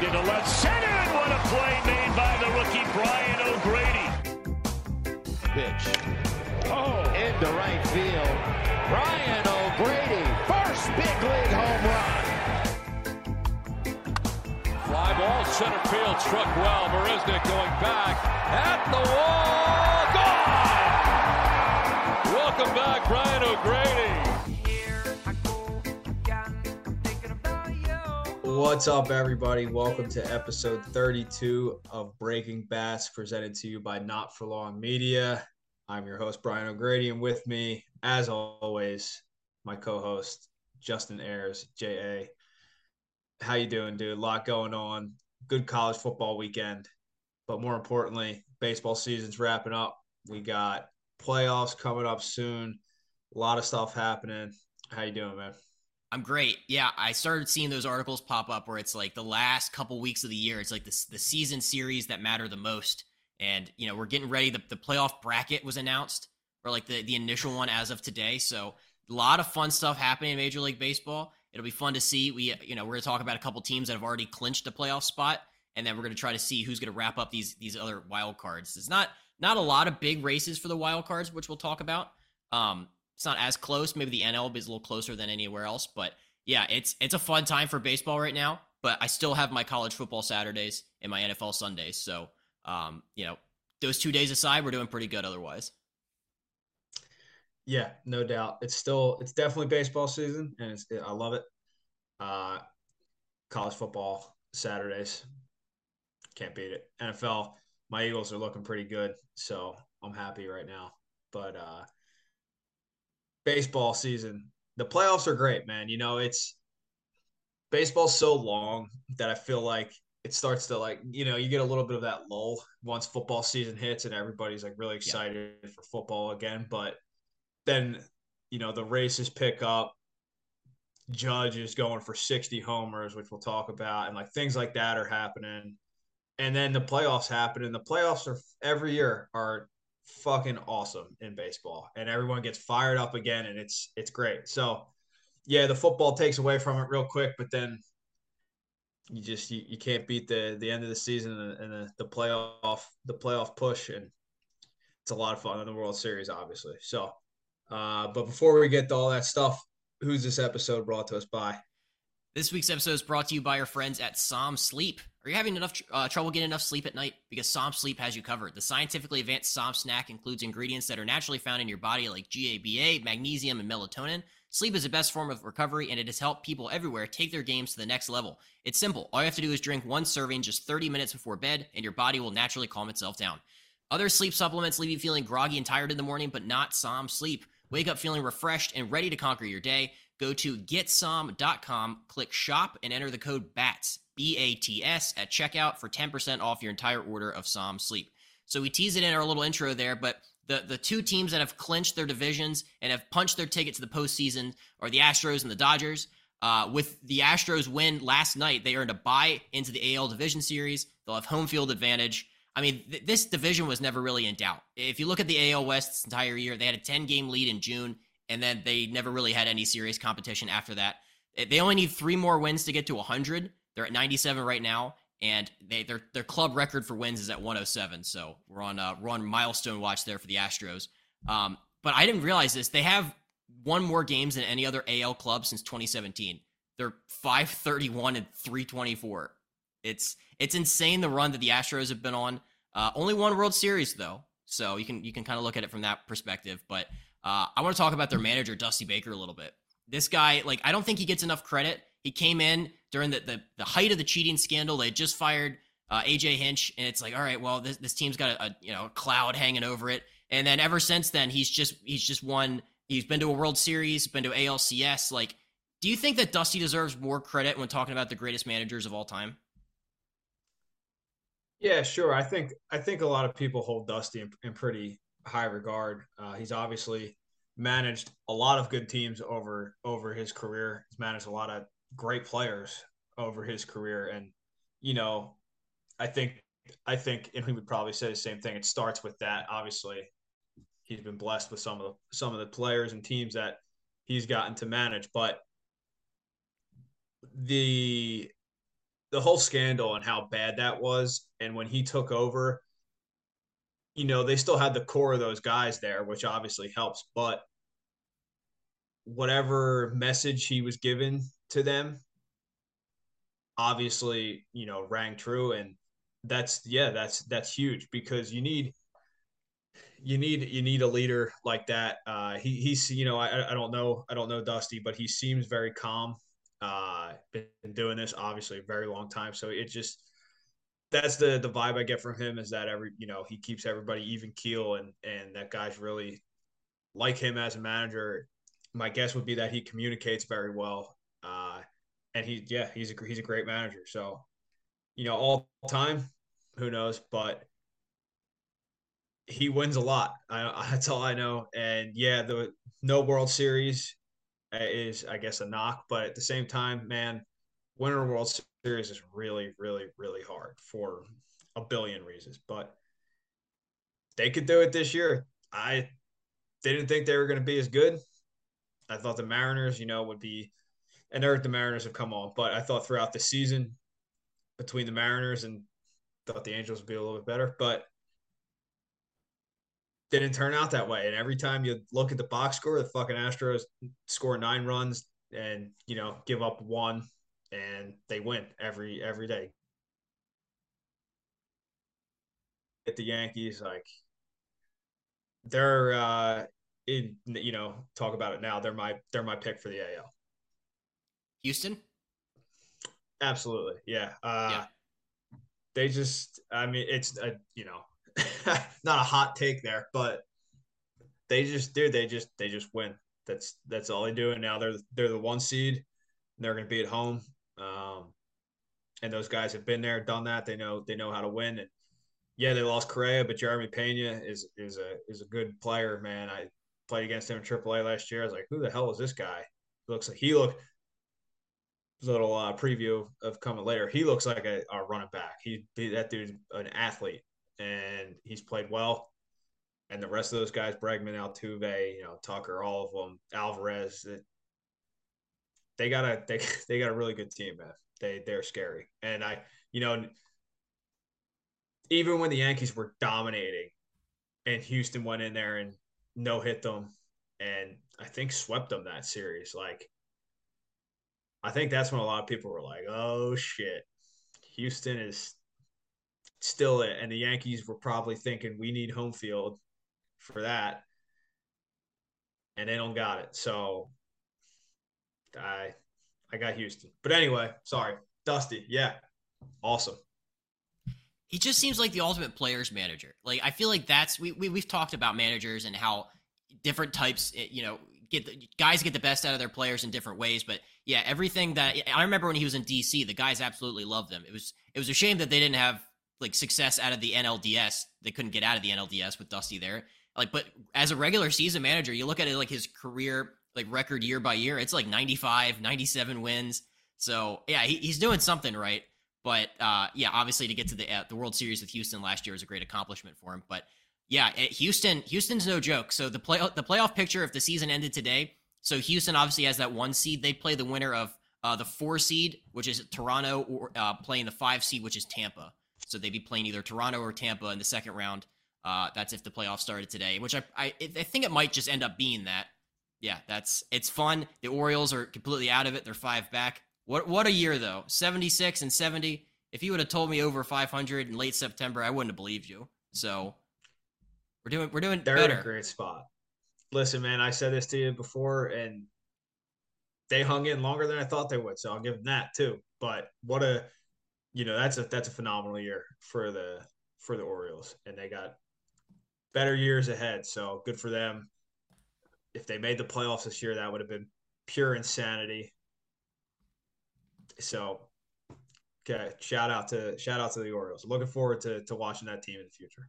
Lined into left center, and what a play made by the rookie Brian O'Grady. Pitch. Oh, into right field. Brian O'Grady, first big league home run. Fly ball, center field, struck well. Marisnick going back at the wall. Gone! Welcome back, Brian O'Grady. What's up, everybody? Welcome to episode 32 of Breaking Bats, presented to you by Not For Long Media. I'm your host, Brian O'Grady, and with me, as always, my co-host, Justin Ayers, JA. How you doing, dude? A lot going on. Good college football weekend, but more importantly, baseball season's wrapping up. We got playoffs coming up soon. A lot of stuff happening. How you doing, man? I'm great. Yeah, I started seeing those articles pop up where it's like the last couple weeks of the year. It's like the the season series that matter the most. And you know, we're getting ready. The, the playoff bracket was announced, or like the the initial one as of today. So a lot of fun stuff happening in Major League Baseball. It'll be fun to see. We you know we're gonna talk about a couple teams that have already clinched a playoff spot, and then we're gonna try to see who's gonna wrap up these these other wild cards. It's not not a lot of big races for the wild cards, which we'll talk about. Um, it's not as close. Maybe the NL is a little closer than anywhere else, but yeah, it's it's a fun time for baseball right now. But I still have my college football Saturdays and my NFL Sundays. So, um, you know, those two days aside, we're doing pretty good otherwise. Yeah, no doubt. It's still it's definitely baseball season, and it's I love it. Uh, college football Saturdays, can't beat it. NFL, my Eagles are looking pretty good, so I'm happy right now. But uh, baseball season, the playoffs are great, man. You know, it's baseball's so long that I feel like it starts to like, you know, you get a little bit of that lull once football season hits and everybody's like really excited yeah. for football again. But then, you know, the races pick up. Judge is going for 60 homers, which we'll talk about, and like things like that are happening. And then the playoffs happen, and the playoffs are every year are fucking awesome in baseball and everyone gets fired up again and it's it's great. So yeah the football takes away from it real quick but then you just you, you can't beat the the end of the season and the, the playoff the playoff push and it's a lot of fun in the world series obviously. So uh but before we get to all that stuff who's this episode brought to us by? This week's episode is brought to you by our friends at Som Sleep. Are you having enough uh, trouble getting enough sleep at night? Because Som Sleep has you covered. The scientifically advanced Som snack includes ingredients that are naturally found in your body, like GABA, magnesium, and melatonin. Sleep is the best form of recovery, and it has helped people everywhere take their games to the next level. It's simple. All you have to do is drink one serving just 30 minutes before bed, and your body will naturally calm itself down. Other sleep supplements leave you feeling groggy and tired in the morning, but not Som Sleep. Wake up feeling refreshed and ready to conquer your day. Go to getsom.com, click shop, and enter the code BATS, B A T S, at checkout for 10% off your entire order of Som Sleep. So we tease it in our little intro there, but the, the two teams that have clinched their divisions and have punched their ticket to the postseason are the Astros and the Dodgers. Uh, with the Astros win last night, they earned a bye into the AL Division Series. They'll have home field advantage. I mean, th- this division was never really in doubt. If you look at the AL West this entire year, they had a 10 game lead in June and then they never really had any serious competition after that. They only need three more wins to get to 100. They're at 97 right now, and they their their club record for wins is at 107. So we're on uh, we're on milestone watch there for the Astros. Um, but I didn't realize this. They have won more games than any other AL club since 2017. They're 531 and 324. It's it's insane the run that the Astros have been on. Uh, only one World Series though, so you can you can kind of look at it from that perspective. But uh, I want to talk about their manager, Dusty Baker, a little bit. This guy, like, I don't think he gets enough credit. He came in during the, the, the height of the cheating scandal. They just fired uh, AJ Hinch, and it's like, all right, well, this, this team's got a, a you know a cloud hanging over it. And then ever since then, he's just he's just won. He's been to a World Series, been to ALCS. Like, do you think that Dusty deserves more credit when talking about the greatest managers of all time? Yeah, sure. I think I think a lot of people hold Dusty in, in pretty high regard. Uh, he's obviously managed a lot of good teams over over his career. He's managed a lot of great players over his career, and you know, I think I think, and he would probably say the same thing. It starts with that. Obviously, he's been blessed with some of the some of the players and teams that he's gotten to manage, but the the whole scandal and how bad that was, and when he took over, you know, they still had the core of those guys there, which obviously helps, but whatever message he was given to them obviously, you know, rang true and that's yeah, that's that's huge because you need you need you need a leader like that. Uh, he he's you know I I don't know I don't know Dusty, but he seems very calm. Uh, been doing this obviously a very long time, so it just that's the the vibe I get from him is that every you know he keeps everybody even keel and and that guy's really like him as a manager. My guess would be that he communicates very well, uh, and he yeah he's a he's a great manager. So you know all time, who knows, but he wins a lot. I, that's all I know. And yeah, the no World Series is, I guess, a knock. But at the same time, man, winning a World Series is really, really, really hard for a billion reasons. But they could do it this year. I didn't think they were going to be as good. I thought the Mariners, you know, would be, and Eric, the Mariners have come on, but I thought throughout the season between the Mariners and thought the Angels would be a little bit better. But didn't turn out that way. And every time you look at the box score, the fucking Astros score nine runs and you know give up one, and they win every every day. At the Yankees, like they're uh in you know talk about it now. They're my they're my pick for the AL. Houston. Absolutely, yeah. Uh, yeah. They just, I mean, it's a you know not a hot take there, but they just do. They just they just win. That's that's all they do. And now they're they're the one seed. And they're going to be at home. Um, and those guys have been there, done that. They know they know how to win. And yeah, they lost Correa, but Jeremy Pena is is a is a good player, man. I played against him in AAA last year. I was like, who the hell is this guy? He Looks like he look little uh, preview of coming later. He looks like a, a running back. He, he that dude's an athlete and he's played well. And the rest of those guys, Bregman, Altuve, you know, Tucker, all of them, Alvarez, they got a they they got a really good team, man. They they're scary. And I, you know, even when the Yankees were dominating and Houston went in there and no hit them and I think swept them that series, like I think that's when a lot of people were like, "Oh shit, Houston is still it. And the Yankees were probably thinking we need home field for that. And they don't got it. So I I got Houston. But anyway, sorry. Dusty. Yeah. Awesome. He just seems like the ultimate players manager. Like I feel like that's we, we we've talked about managers and how different types, eh, you know, get the guys get the best out of their players in different ways. But yeah, everything that I remember when he was in DC, the guys absolutely loved him. It was it was a shame that they didn't have like success out of the NLDS. They couldn't get out of the NLDS with Dusty there. Like, but as a regular season manager, you look at it like his career, like record year by year, it's like 95, 97 wins. So yeah, he, he's doing something right. But uh, yeah, obviously to get to the uh, the World Series with Houston last year was a great accomplishment for him. But yeah, eh, Houston, Houston's no joke. So the play the playoff picture if the season ended today. So Houston obviously has that one seed. They play the winner of uh, the four seed, which is Toronto, or uh, playing the five seed, which is Tampa. So they'd be playing either Toronto or Tampa in the second round. Uh, that's if the playoffs started today, which I, I I think it might just end up being that. Yeah, that's it's fun. The Orioles are completely out of it. They're five back. What what a year though. 76 and 70. If you would have told me over 500 in late September, I wouldn't have believed you. So we're doing we're doing They're better. in a great spot. Listen, man, I said this to you before, and they hung in longer than I thought they would. So I'll give them that too. But what a you know that's a that's a phenomenal year for the for the Orioles, and they got better years ahead. So good for them. If they made the playoffs this year, that would have been pure insanity. So, okay, shout out to shout out to the Orioles. Looking forward to to watching that team in the future.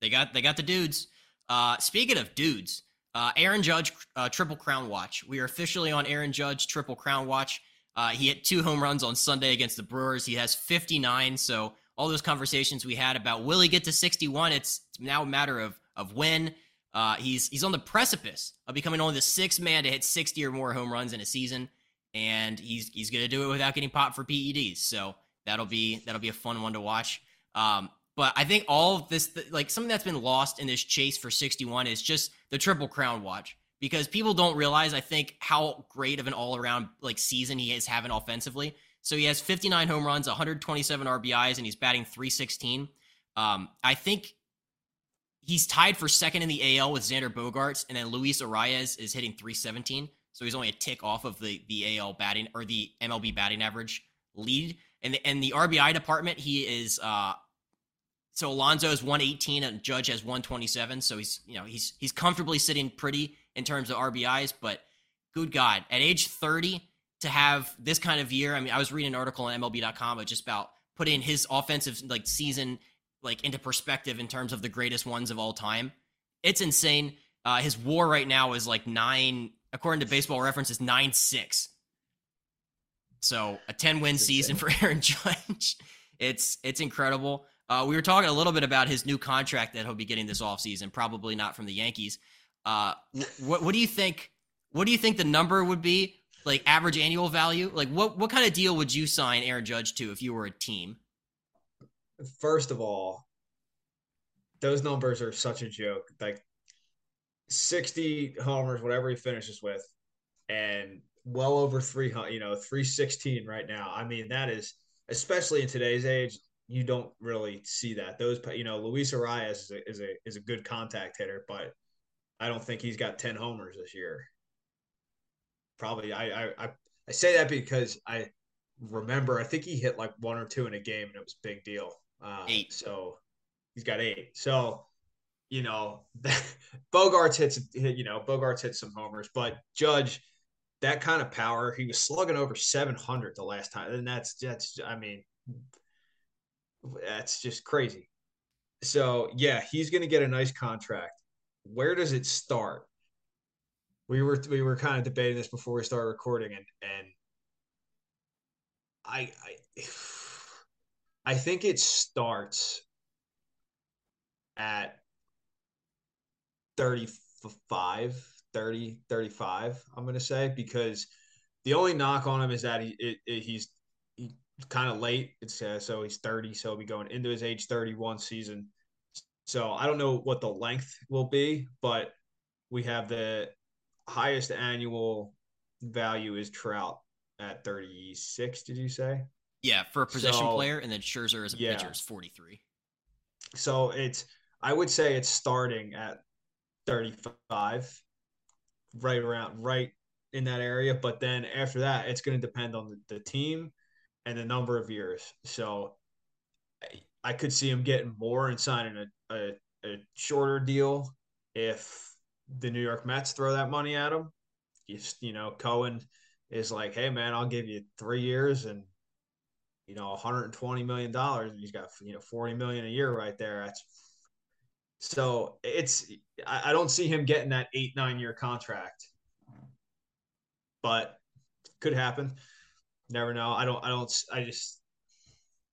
They got they got the dudes. Uh, speaking of dudes, uh, Aaron Judge uh, Triple Crown Watch. We are officially on Aaron Judge Triple Crown Watch. Uh, he hit two home runs on Sunday against the Brewers. He has 59. So all those conversations we had about will he get to 61? It's now a matter of of when. Uh, he's he's on the precipice of becoming only the sixth man to hit 60 or more home runs in a season. And he's he's gonna do it without getting popped for PEDs. So that'll be that'll be a fun one to watch. Um, but I think all of this, like something that's been lost in this chase for 61, is just the Triple Crown watch because people don't realize, I think, how great of an all around like season he is having offensively. So he has 59 home runs, 127 RBIs, and he's batting 316. Um, I think he's tied for second in the AL with Xander Bogaerts, and then Luis Arraez is hitting 317. So he's only a tick off of the the AL batting or the MLB batting average lead. And the, and the RBI department, he is uh so Alonso is 118 and Judge has 127. So he's you know he's he's comfortably sitting pretty in terms of RBIs. But good God, at age 30 to have this kind of year. I mean, I was reading an article on MLB.com just about putting his offensive like season like into perspective in terms of the greatest ones of all time. It's insane. Uh, his WAR right now is like nine, according to Baseball Reference, is nine six. So a ten win season for Aaron Judge. It's it's incredible. Uh, we were talking a little bit about his new contract that he'll be getting this offseason, probably not from the Yankees. Uh, what what do you think? What do you think the number would be? Like average annual value? Like what what kind of deal would you sign Aaron Judge to if you were a team? First of all, those numbers are such a joke. Like 60 homers, whatever he finishes with, and well over 300, you know, 316 right now. I mean, that is, especially in today's age, you don't really see that. Those, you know, Luis Arraez is a, is a is a good contact hitter, but I don't think he's got ten homers this year. Probably, I I I say that because I remember I think he hit like one or two in a game, and it was a big deal. Uh, eight. So he's got eight. So you know, Bogaerts hits, you know, Bogaerts hit some homers, but Judge, that kind of power, he was slugging over 700 the last time. And that's, that's, I mean, that's just crazy. So yeah, he's going to get a nice contract. Where does it start? We were we were kind of debating this before we started recording, and and I I I think it starts at 35, 30, 35, I'm going to say, because the only knock on him is that he it, it, he's kind of late. It's uh, so he's 30, so he'll be going into his age 31 season. So I don't know what the length will be, but we have the highest annual value is Trout at 36. Did you say? Yeah, for a possession so, player, and then Scherzer as a yeah. pitcher is 43. So it's I would say it's starting at 35, right around right in that area. But then after that, it's going to depend on the, the team and the number of years. So I, I could see him getting more and signing a, a, a, shorter deal if the New York Mets throw that money at him. You, you know, Cohen is like, hey, man, I'll give you three years and, you know, 120 million dollars, and he's got you know 40 million a year right there. That's so it's I, don't see him getting that eight nine year contract, but could happen. Never know. I don't. I don't. I just.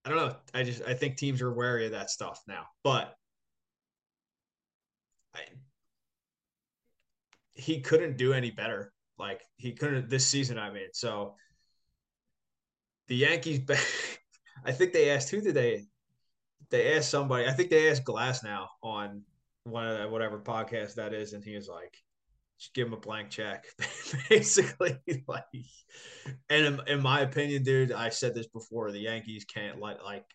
I don't know. I just. I think teams are wary of that stuff now. But I, he couldn't do any better. Like he couldn't this season. I mean, so the Yankees. I think they asked who did they they asked somebody, I think they asked Glasnow on one of the, whatever podcast that is, and he was like, just give him a blank check, basically. like, and in, in, my opinion, dude, I said this before: the Yankees can't let like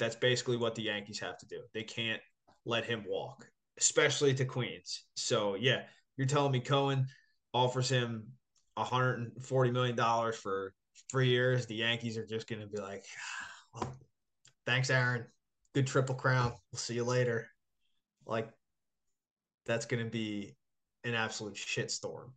that's basically what the Yankees have to do. They can't let him walk, especially to Queens. So yeah, you're telling me Cohen offers him 140 million dollars for three years. The Yankees are just going to be like, ah, well, thanks, Aaron good triple crown. We'll see you later. Like that's going to be an absolute shitstorm.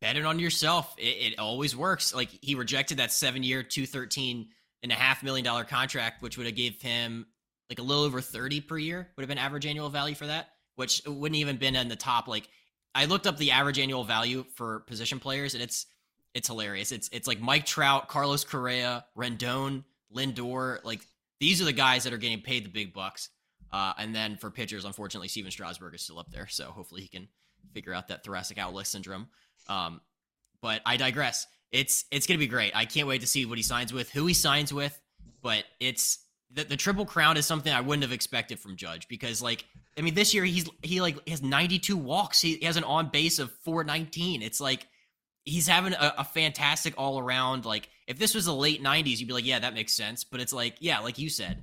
Bet it on yourself. It, it, always works. Like he rejected that seven year, two thirteen and a half million dollar contract, which would have gave him like a little over 30 per year would have been average annual value for that, which wouldn't even been in the top. Like I looked up the average annual value for position players and it's, it's hilarious. It's, it's like Mike Trout, Carlos Correa, Rendon, Lindor, like these are the guys that are getting paid the big bucks. Uh, and then for pitchers, unfortunately, Stephen Strasburg is still up there. So hopefully he can figure out that thoracic outlet syndrome. Um, But I digress. It's it's gonna be great. I can't wait to see what he signs with, who he signs with. But it's the, the triple crown is something I wouldn't have expected from Judge because like I mean this year he's he like has 92 walks. He, he has an on base of 419. It's like he's having a, a fantastic all around. Like if this was the late 90s, you'd be like, yeah, that makes sense. But it's like yeah, like you said,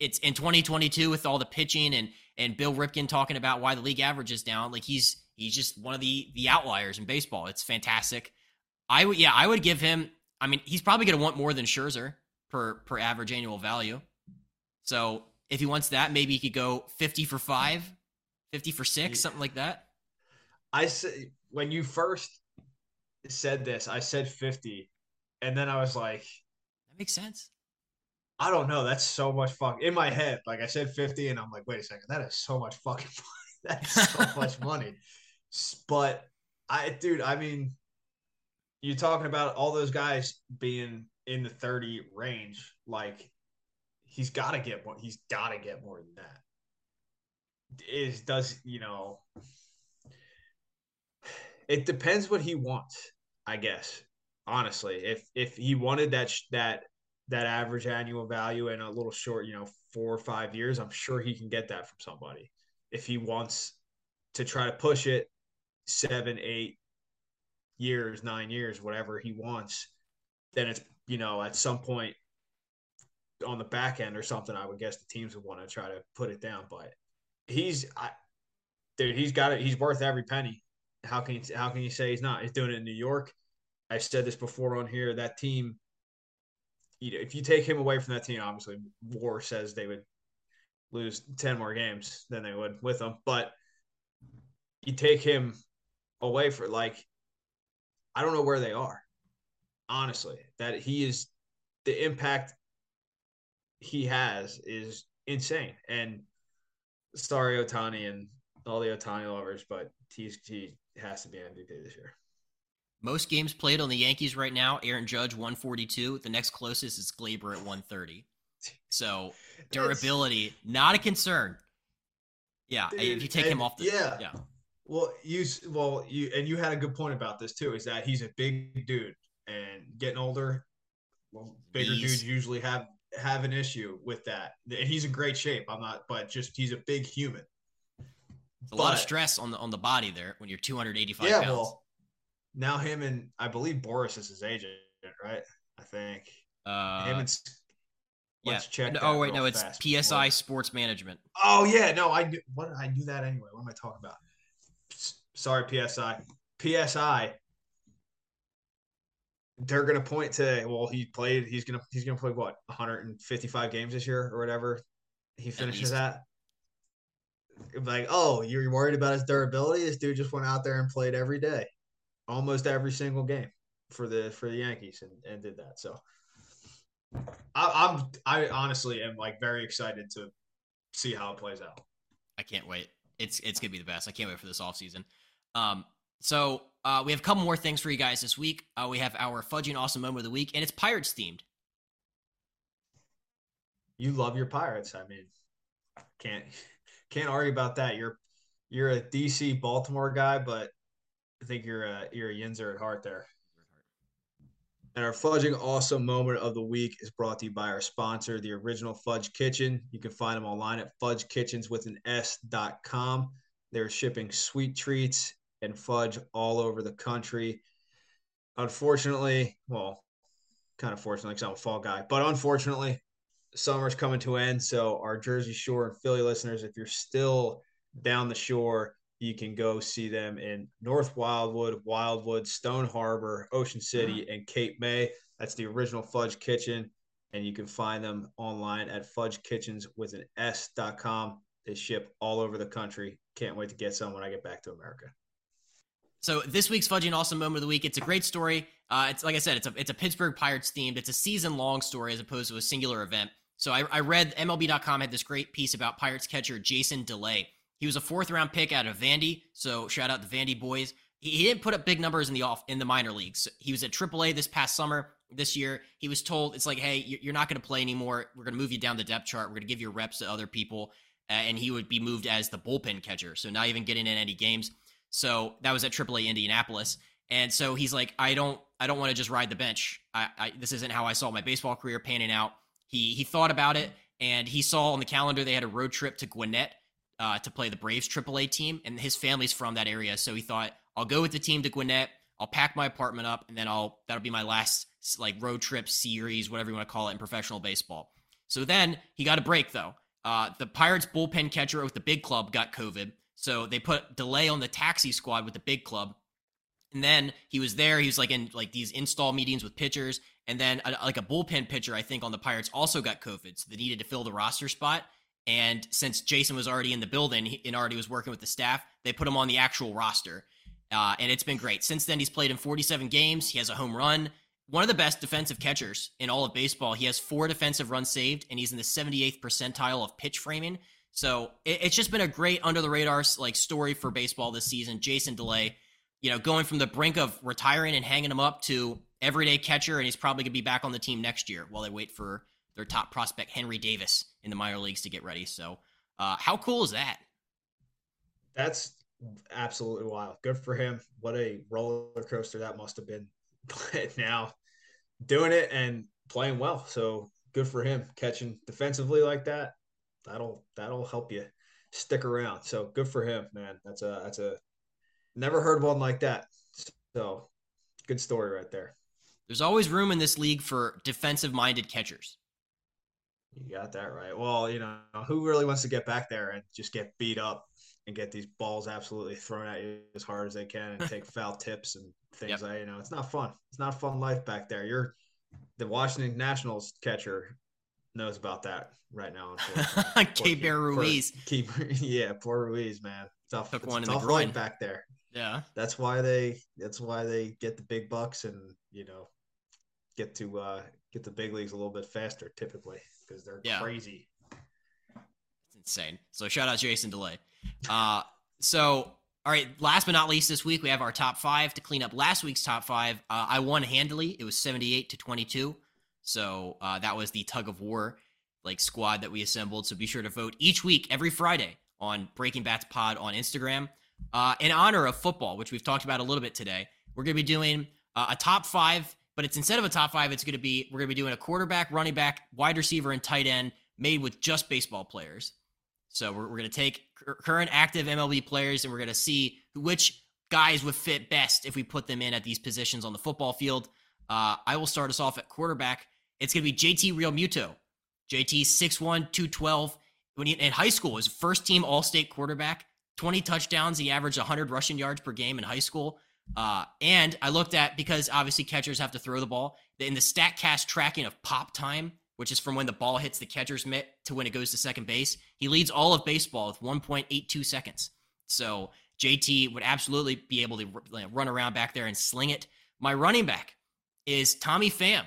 it's in 2022 with all the pitching and and Bill Ripken talking about why the league average is down. Like he's he's just one of the the outliers in baseball. It's fantastic. I would yeah, I would give him. I mean, he's probably going to want more than Scherzer per per average annual value. So if he wants that, maybe he could go 50 for five, 50 for six, something like that. I say when you first said this, I said 50, and then I was like, that makes sense. I don't know. That's so much fuck in my head. Like I said 50, and I'm like, wait a second, that is so much fucking money. That's so much money. But I, dude, I mean, you're talking about all those guys being in the 30 range. Like, he's got to get more. He's got to get more than that. Is does you know? It depends what he wants, I guess. Honestly, if if he wanted that that that average annual value in a little short, you know, four or five years, I'm sure he can get that from somebody. If he wants to try to push it seven, eight, years, nine years, whatever he wants, then it's you know at some point on the back end or something, I would guess the teams would want to try to put it down. But he's, I, dude, he's got it. He's worth every penny. How can you how can you say he's not? He's doing it in New York. I've said this before on here. That team, you know, if you take him away from that team, obviously WAR says they would lose ten more games than they would with him. But you take him away for like I don't know where they are. Honestly, that he is the impact he has is insane. And sorry, Ohtani and all the Ohtani lovers, but he's he has to be MVP this year. Most games played on the Yankees right now, Aaron Judge 142. The next closest is Gleyber at 130. So durability, not a concern. Yeah, Dude, if you take him off the yeah. yeah. Well, you well you and you had a good point about this too. Is that he's a big dude and getting older. Well, bigger he's, dudes usually have have an issue with that, and he's in great shape. I'm not, but just he's a big human. It's a but, lot of stress on the on the body there when you're 285 yeah, pounds. Well, now him and I believe Boras is his agent, right? I think. Uh, him and Let's yeah. check. oh wait, no, it's PSI before. Sports Management. Oh yeah, no, I knew, what I knew that anyway. What am I talking about? sorry, PSI. PSI. They're gonna point to well, he played. He's gonna he's gonna play what 155 games this year or whatever. He finishes at. Like, oh, you're worried about his durability? This dude just went out there and played every day, almost every single game for the for the Yankees, and, and did that. So, I, I'm I honestly am like very excited to see how it plays out. I can't wait. It's it's gonna be the best. I can't wait for this offseason. Um, so uh, we have a couple more things for you guys this week. Uh, we have our fudging awesome moment of the week, and it's Pirates themed. You love your Pirates. I mean, can't can't argue about that. You're you're a DC Baltimore guy, but I think you're a you're a Yinzer at heart there. And our fudging awesome moment of the week is brought to you by our sponsor, the Original Fudge Kitchen. You can find them online at fudgekitchens with an S.com. They're shipping sweet treats and fudge all over the country. Unfortunately, well, kind of fortunately because I'm a fall guy, but unfortunately, summer's coming to an end. So our Jersey Shore and Philly listeners, if you're still down the shore, you can go see them in North Wildwood, Wildwood, Stone Harbor, Ocean City, and Cape May. That's the original Fudge Kitchen. And you can find them online at fudgekitchens with an S.com. They ship all over the country. Can't wait to get some when I get back to America. So this week's fudging awesome moment of the week. It's a great story. Uh, it's like I said, it's a it's a Pittsburgh Pirates themed. It's a season long story as opposed to a singular event. So I, I read MLB.com had this great piece about Pirates catcher Jason Delay. He was a fourth round pick out of Vandy. So shout out the Vandy boys. He, he didn't put up big numbers in the off in the minor leagues. He was at AAA this past summer. This year, he was told it's like, hey, you're not going to play anymore. We're going to move you down the depth chart. We're going to give your reps to other people, and he would be moved as the bullpen catcher. So not even getting in any games. So that was at AAA Indianapolis. And so he's like, I don't, I don't want to just ride the bench. I, I, this isn't how I saw my baseball career panning out. He he thought about it, and he saw on the calendar they had a road trip to Gwinnett uh, to play the Braves AAA team, and his family's from that area. So he thought, I'll go with the team to Gwinnett. I'll pack my apartment up, and then I'll that'll be my last like road trip series, whatever you want to call it, in professional baseball. So then he got a break though. Uh, the Pirates bullpen catcher with the big club got COVID, so they put Delay on the taxi squad with the big club. And then he was there. He was like in like these install meetings with pitchers, and then a, like a bullpen pitcher, I think on the Pirates also got COVID, so they needed to fill the roster spot. And since Jason was already in the building and already was working with the staff, they put him on the actual roster. Uh, and it's been great. Since then, he's played in 47 games. He has a home run. One of the best defensive catchers in all of baseball. He has four defensive runs saved, and he's in the 78th percentile of pitch framing. So it, it's just been a great under the radar like story for baseball this season. Jason Delay, you know, going from the brink of retiring and hanging him up to everyday catcher, and he's probably gonna be back on the team next year while they wait for their top prospect Henry Davis in the minor leagues to get ready. So, uh, how cool is that? That's absolutely wild. Good for him. What a roller coaster that must have been. But now doing it and playing well. So good for him catching defensively like that. That'll that'll help you stick around. So good for him, man. That's a that's a never heard one like that. So good story right there. There's always room in this league for defensive minded catchers. You got that right. Well, you know, who really wants to get back there and just get beat up and get these balls absolutely thrown at you as hard as they can and take foul tips and things yep. like you know, it's not fun. It's not fun life back there. You're the Washington Nationals catcher knows about that right now. Keibert Ruiz. Keep, yeah, poor Ruiz, man. Tough, Took one tough in the back there. Yeah. That's why they that's why they get the big bucks and, you know, get to uh get the big leagues a little bit faster typically because they're yeah. crazy. It's insane. So shout out Jason Delay. Uh so all right, last but not least, this week we have our top five to clean up last week's top five. Uh, I won handily; it was seventy-eight to twenty-two. So uh, that was the tug of war like squad that we assembled. So be sure to vote each week, every Friday, on Breaking Bats Pod on Instagram. Uh, in honor of football, which we've talked about a little bit today, we're going to be doing uh, a top five, but it's instead of a top five, it's going to be we're going to be doing a quarterback, running back, wide receiver, and tight end made with just baseball players. So we're, we're going to take current active MLB players and we're going to see which guys would fit best if we put them in at these positions on the football field. Uh, I will start us off at quarterback. It's going to be JT Realmuto. JT 6'1, 212. When he, in high school, was first team All State quarterback, 20 touchdowns. He averaged 100 rushing yards per game in high school. Uh, and I looked at because obviously catchers have to throw the ball. In the StatCast tracking of pop time, which is from when the ball hits the catcher's mitt to when it goes to second base. He leads all of baseball with 1.82 seconds. So JT would absolutely be able to run around back there and sling it. My running back is Tommy Pham.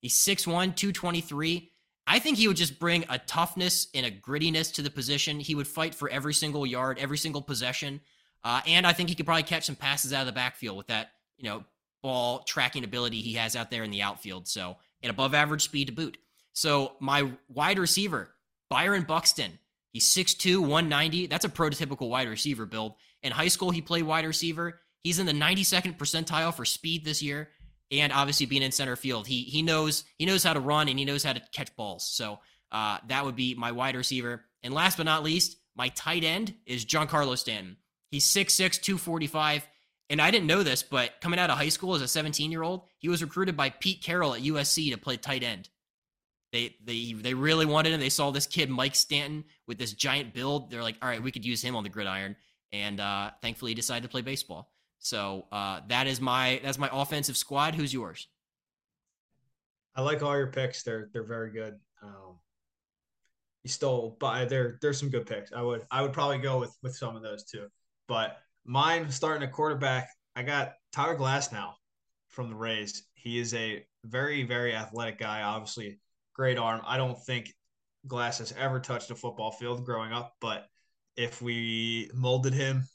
He's 6'1, 223. I think he would just bring a toughness and a grittiness to the position. He would fight for every single yard, every single possession. Uh, and I think he could probably catch some passes out of the backfield with that, you know, ball tracking ability he has out there in the outfield. So, and above average speed to boot. So my wide receiver, Byron Buxton, he's 6'2, 190. That's a prototypical wide receiver build. In high school, he played wide receiver. He's in the 92nd percentile for speed this year. And obviously being in center field, he he knows he knows how to run and he knows how to catch balls. So uh, that would be my wide receiver. And last but not least, my tight end is Giancarlo Stanton. He's 6'6, 245. And I didn't know this, but coming out of high school as a 17 year old, he was recruited by Pete Carroll at USC to play tight end. They they they really wanted him. They saw this kid Mike Stanton with this giant build. They're like, all right, we could use him on the gridiron. And uh, thankfully, he decided to play baseball. So uh, that is my that's my offensive squad. Who's yours? I like all your picks. They're they're very good. Um, you stole, but there there's some good picks. I would I would probably go with with some of those too. But mine starting a quarterback. I got Tyler Glasnow from the Rays. He is a very very athletic guy. Obviously, great arm. I don't think Glass has ever touched a football field growing up, but if we molded him,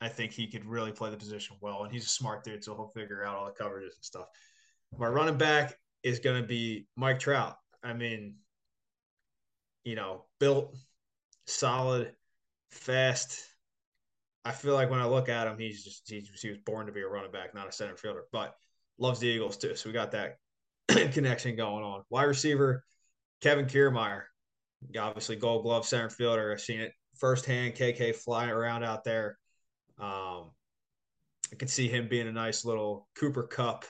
I think he could really play the position well. And he's a smart dude, so he'll figure out all the coverages and stuff. My running back is going to be Mike Trout. I mean, you know, built, solid, fast, I feel like when I look at him, he's just he, he was born to be a running back, not a center fielder. But loves the Eagles too, so we got that connection going on. Wide receiver, Kevin Kiermaier, obviously Gold Glove center fielder. I've seen it firsthand. KK flying around out there. Um, I could see him being a nice little Cooper Kupp,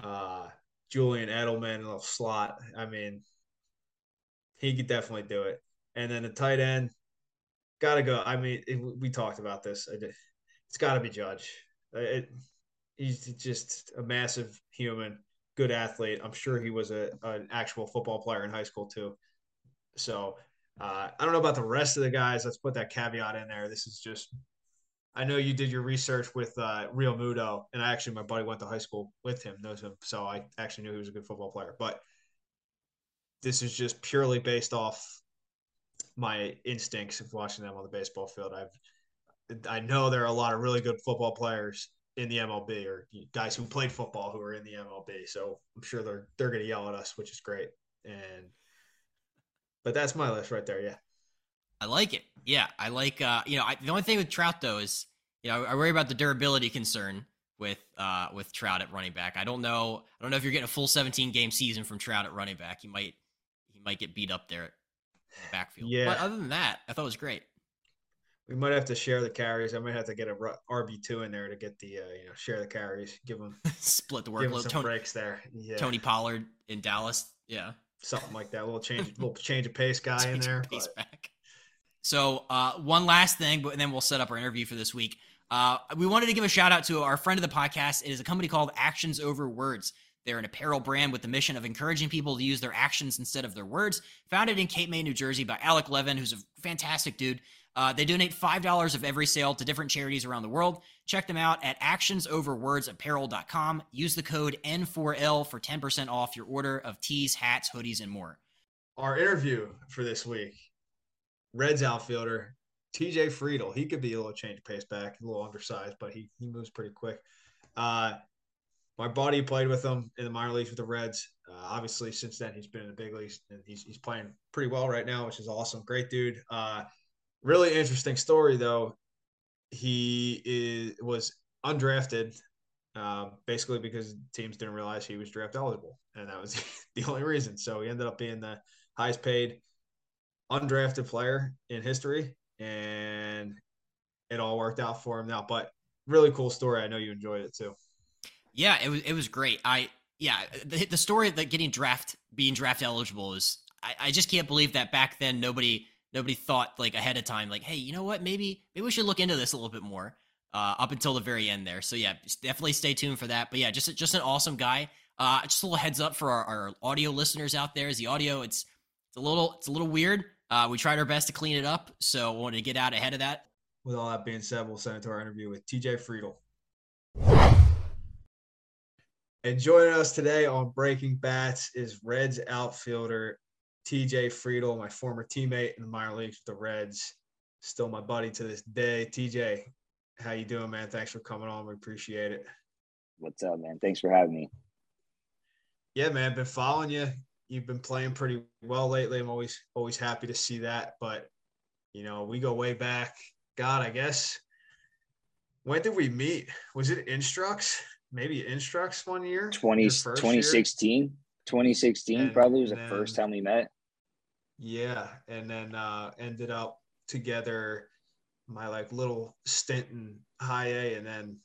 uh, Julian Edelman, little slot. I mean, he could definitely do it. And then the tight end, gotta go. I mean, it, we talked about this. It's got to be Judge. It, he's just a massive human, good athlete. I'm sure he was a an actual football player in high school too. So uh, I don't know about the rest of the guys. Let's put that caveat in there. This is just. I know you did your research with uh, Realmuto, and I actually my buddy went to high school with him, knows him, so I actually knew he was a good football player. But this is just purely based off my instincts of watching them on the baseball field. I've I know there are a lot of really good football players in the MLB or guys who played football who are in the MLB. So I'm sure they're they're going to yell at us, which is great. And but that's my list right there. Yeah, I like it. Yeah, I like. uh You know, I, the only thing with Trout though is you know I worry about the durability concern with uh with Trout at running back. I don't know. I don't know if you're getting a full 17 game season from Trout at running back. He might he might get beat up there backfield. Yeah. But other than that, I thought it was great. We might have to share the carries. I might have to get a RB two in there to get the uh, you know share the carries. Give them split the workload. Some Tony, breaks there. Yeah. Tony Pollard in Dallas. Yeah, something like that. A little change, little change of pace guy change in there. Pace back. So uh, one last thing, but then we'll set up our interview for this week. Uh, we wanted to give a shout out to our friend of the podcast. It is a company called Actions Over Words. They're an apparel brand with the mission of encouraging people to use their actions instead of their words. Founded in Cape May, New Jersey by Alec Levin, who's a fantastic dude. Uh, they donate $5 of every sale to different charities around the world. Check them out at actionsoverwordsapparel.com. Use the code N4L for 10% off your order of tees, hats, hoodies, and more. Our interview for this week Reds outfielder TJ Friedl. He could be a little change pace back, a little undersized, but he, he moves pretty quick. Uh, my buddy played with him in the minor leagues with the Reds. Uh, obviously, since then he's been in the big leagues and he's he's playing pretty well right now, which is awesome. Great dude. Uh, really interesting story though. He is was undrafted, uh, basically because teams didn't realize he was draft eligible, and that was the only reason. So he ended up being the highest paid undrafted player in history, and it all worked out for him now. But really cool story. I know you enjoyed it too. Yeah, it was it was great. I yeah, the, the story that getting draft being draft eligible is I, I just can't believe that back then nobody nobody thought like ahead of time like hey you know what maybe maybe we should look into this a little bit more uh, up until the very end there. So yeah, definitely stay tuned for that. But yeah, just just an awesome guy. Uh, just a little heads up for our, our audio listeners out there. Is the audio it's it's a little it's a little weird. Uh, we tried our best to clean it up, so I wanted to get out ahead of that. With all that being said, we'll send it to our interview with TJ Friedl. And joining us today on Breaking Bats is Reds outfielder TJ Friedl, my former teammate in the minor leagues with the Reds. Still my buddy to this day. TJ, how you doing, man? Thanks for coming on. We appreciate it. What's up, man? Thanks for having me. Yeah, man. Been following you. You've been playing pretty well lately. I'm always always happy to see that. But you know, we go way back. God, I guess. When did we meet? Was it Instructs? Maybe Instructs one year 20, 2016 year? 2016 and, probably was the then, first time we met. Yeah and then uh ended up together my like little stint in high A and then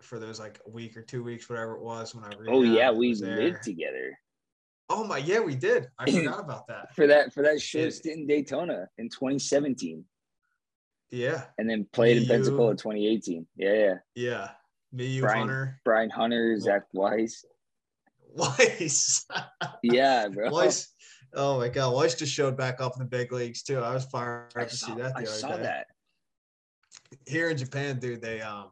for those like a week or two weeks whatever it was when I oh yeah we lived together. Oh my yeah we did. I forgot about that. For that for that short stint in Daytona in 2017 yeah. And then played Me, in Pensacola 2018 yeah yeah. Yeah me, you, Brian, Hunter. Brian Hunter, Zack Weiss. Weiss. yeah, bro. Weiss. Oh my God, Weiss just showed back up in the big leagues too. I was fired up to see that the I other saw day. that. Here in Japan, dude, they um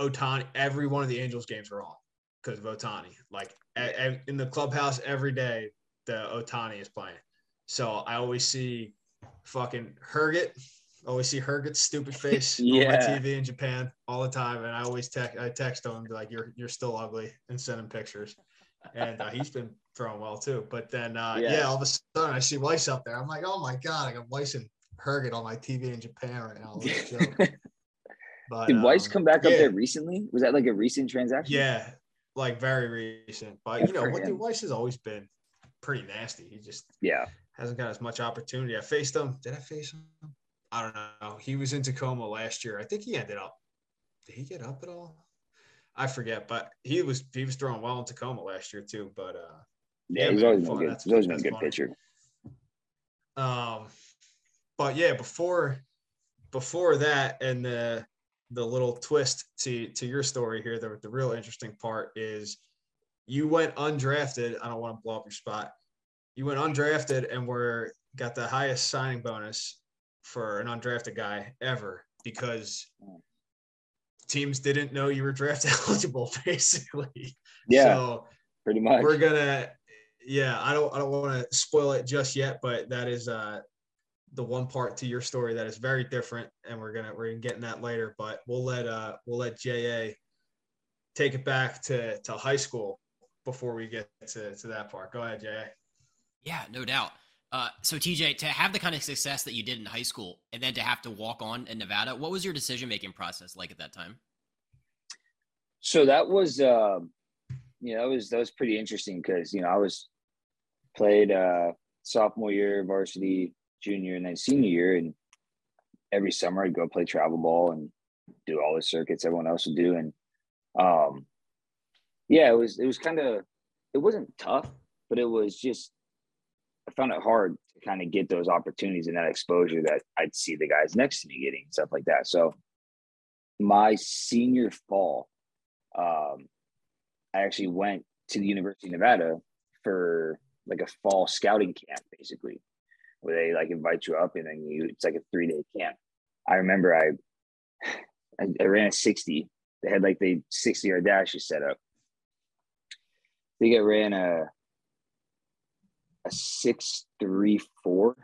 Ohtani. Every one of the Angels games are on because of Ohtani. Like a, in the clubhouse every day, the Ohtani is playing. So I always see fucking Herget always see Herget's stupid face yeah. on my TV in Japan all the time, and I always text I text him like you're you're still ugly and send him pictures, and uh, he's been throwing well too. But then uh, yeah. yeah. all of a sudden I see Weiss up there. I'm like, oh my god, I got Weiss in Herget on my TV in Japan right now. but, Did Weiss um, come back yeah. up there recently? Was that like a recent transaction? Yeah, like very recent. But Good you know what? The Weiss has always been pretty nasty. He just yeah hasn't got as much opportunity. I faced him. Did I face him? I don't know. He was in Tacoma last year. I think he ended up. Did he get up at all? I forget, but he was he was throwing well in Tacoma last year too. But uh, yeah, he's always been good. He's always been a good pitcher. Um, but yeah, before before that, and the the little twist to to your story here, the the real interesting part is you went undrafted. I don't want to blow up your spot. You went undrafted and were got the highest signing bonus for an undrafted guy ever because teams didn't know you were draft eligible, basically. Yeah, so pretty much. We're gonna, yeah. I don't, I don't want to spoil it just yet, but that is uh, the one part to your story that is very different, and we're gonna we're gonna get in that later. But we'll let uh, we'll let Ja take it back to to high school before we get to to that part. Go ahead, Ja. Yeah, no doubt. Uh, so TJ, to have the kind of success that you did in high school, and then to have to walk on in Nevada, what was your decision making process like at that time? So that was, uh, you know, that was that was pretty interesting because you know I was played uh, sophomore year varsity, junior, and then senior year, and every summer I'd go play travel ball and do all the circuits everyone else would do, and um, yeah, it was it was kind of it wasn't tough, but it was just I found it hard to kind of get those opportunities and that exposure that I'd see the guys next to me getting stuff like that. So my senior fall, um, I actually went to the University of Nevada for like a fall scouting camp, basically, where they like invite you up and then you it's like a three day camp. I remember I, I I ran a sixty. They had like the sixty yard dash you set up. I think I ran a a six three four,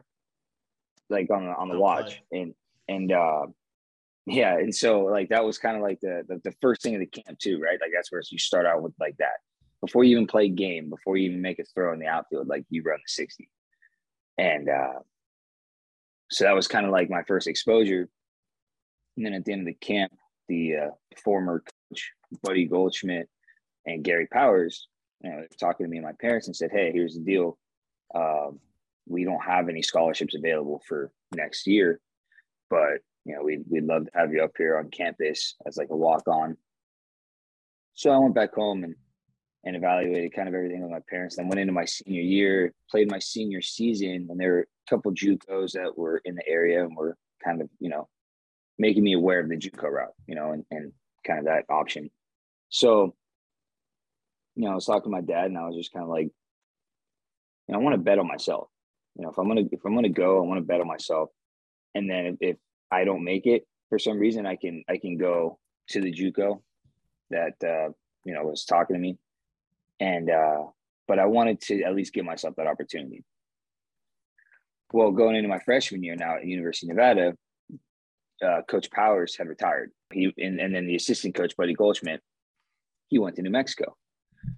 like on the on the watch, and and uh, yeah, and so like that was kind of like the, the, the first thing of the camp too, right? Like that's where you start out with like that before you even play game, before you even make a throw in the outfield, like you run the sixty, and uh, so that was kind of like my first exposure. And then at the end of the camp, the uh, former coach Buddy Goldschmidt and Gary Powers, you know, talking to me and my parents and said, "Hey, here's the deal. Um, we don't have any scholarships available for next year, but you know, we'd, we'd love to have you up here on campus as like a walk on. So I went back home and, and evaluated kind of everything with my parents. Then went into my senior year, played my senior season, and there were a couple JUCOs that were in the area and were kind of, you know, making me aware of the JUCO route, you know, and, and kind of that option. So, you know, I was talking to my dad and I was just kind of like, I want to bet on myself. You know, if I'm gonna if I'm gonna go, I want to bet on myself. And then if, if I don't make it for some reason, I can I can go to the JUCO that uh, you know was talking to me, and uh, but I wanted to at least give myself that opportunity. Well, going into my freshman year now at University of Nevada, uh, Coach Powers had retired. He and, and then the assistant coach Buddy Goldschmidt, he went to New Mexico.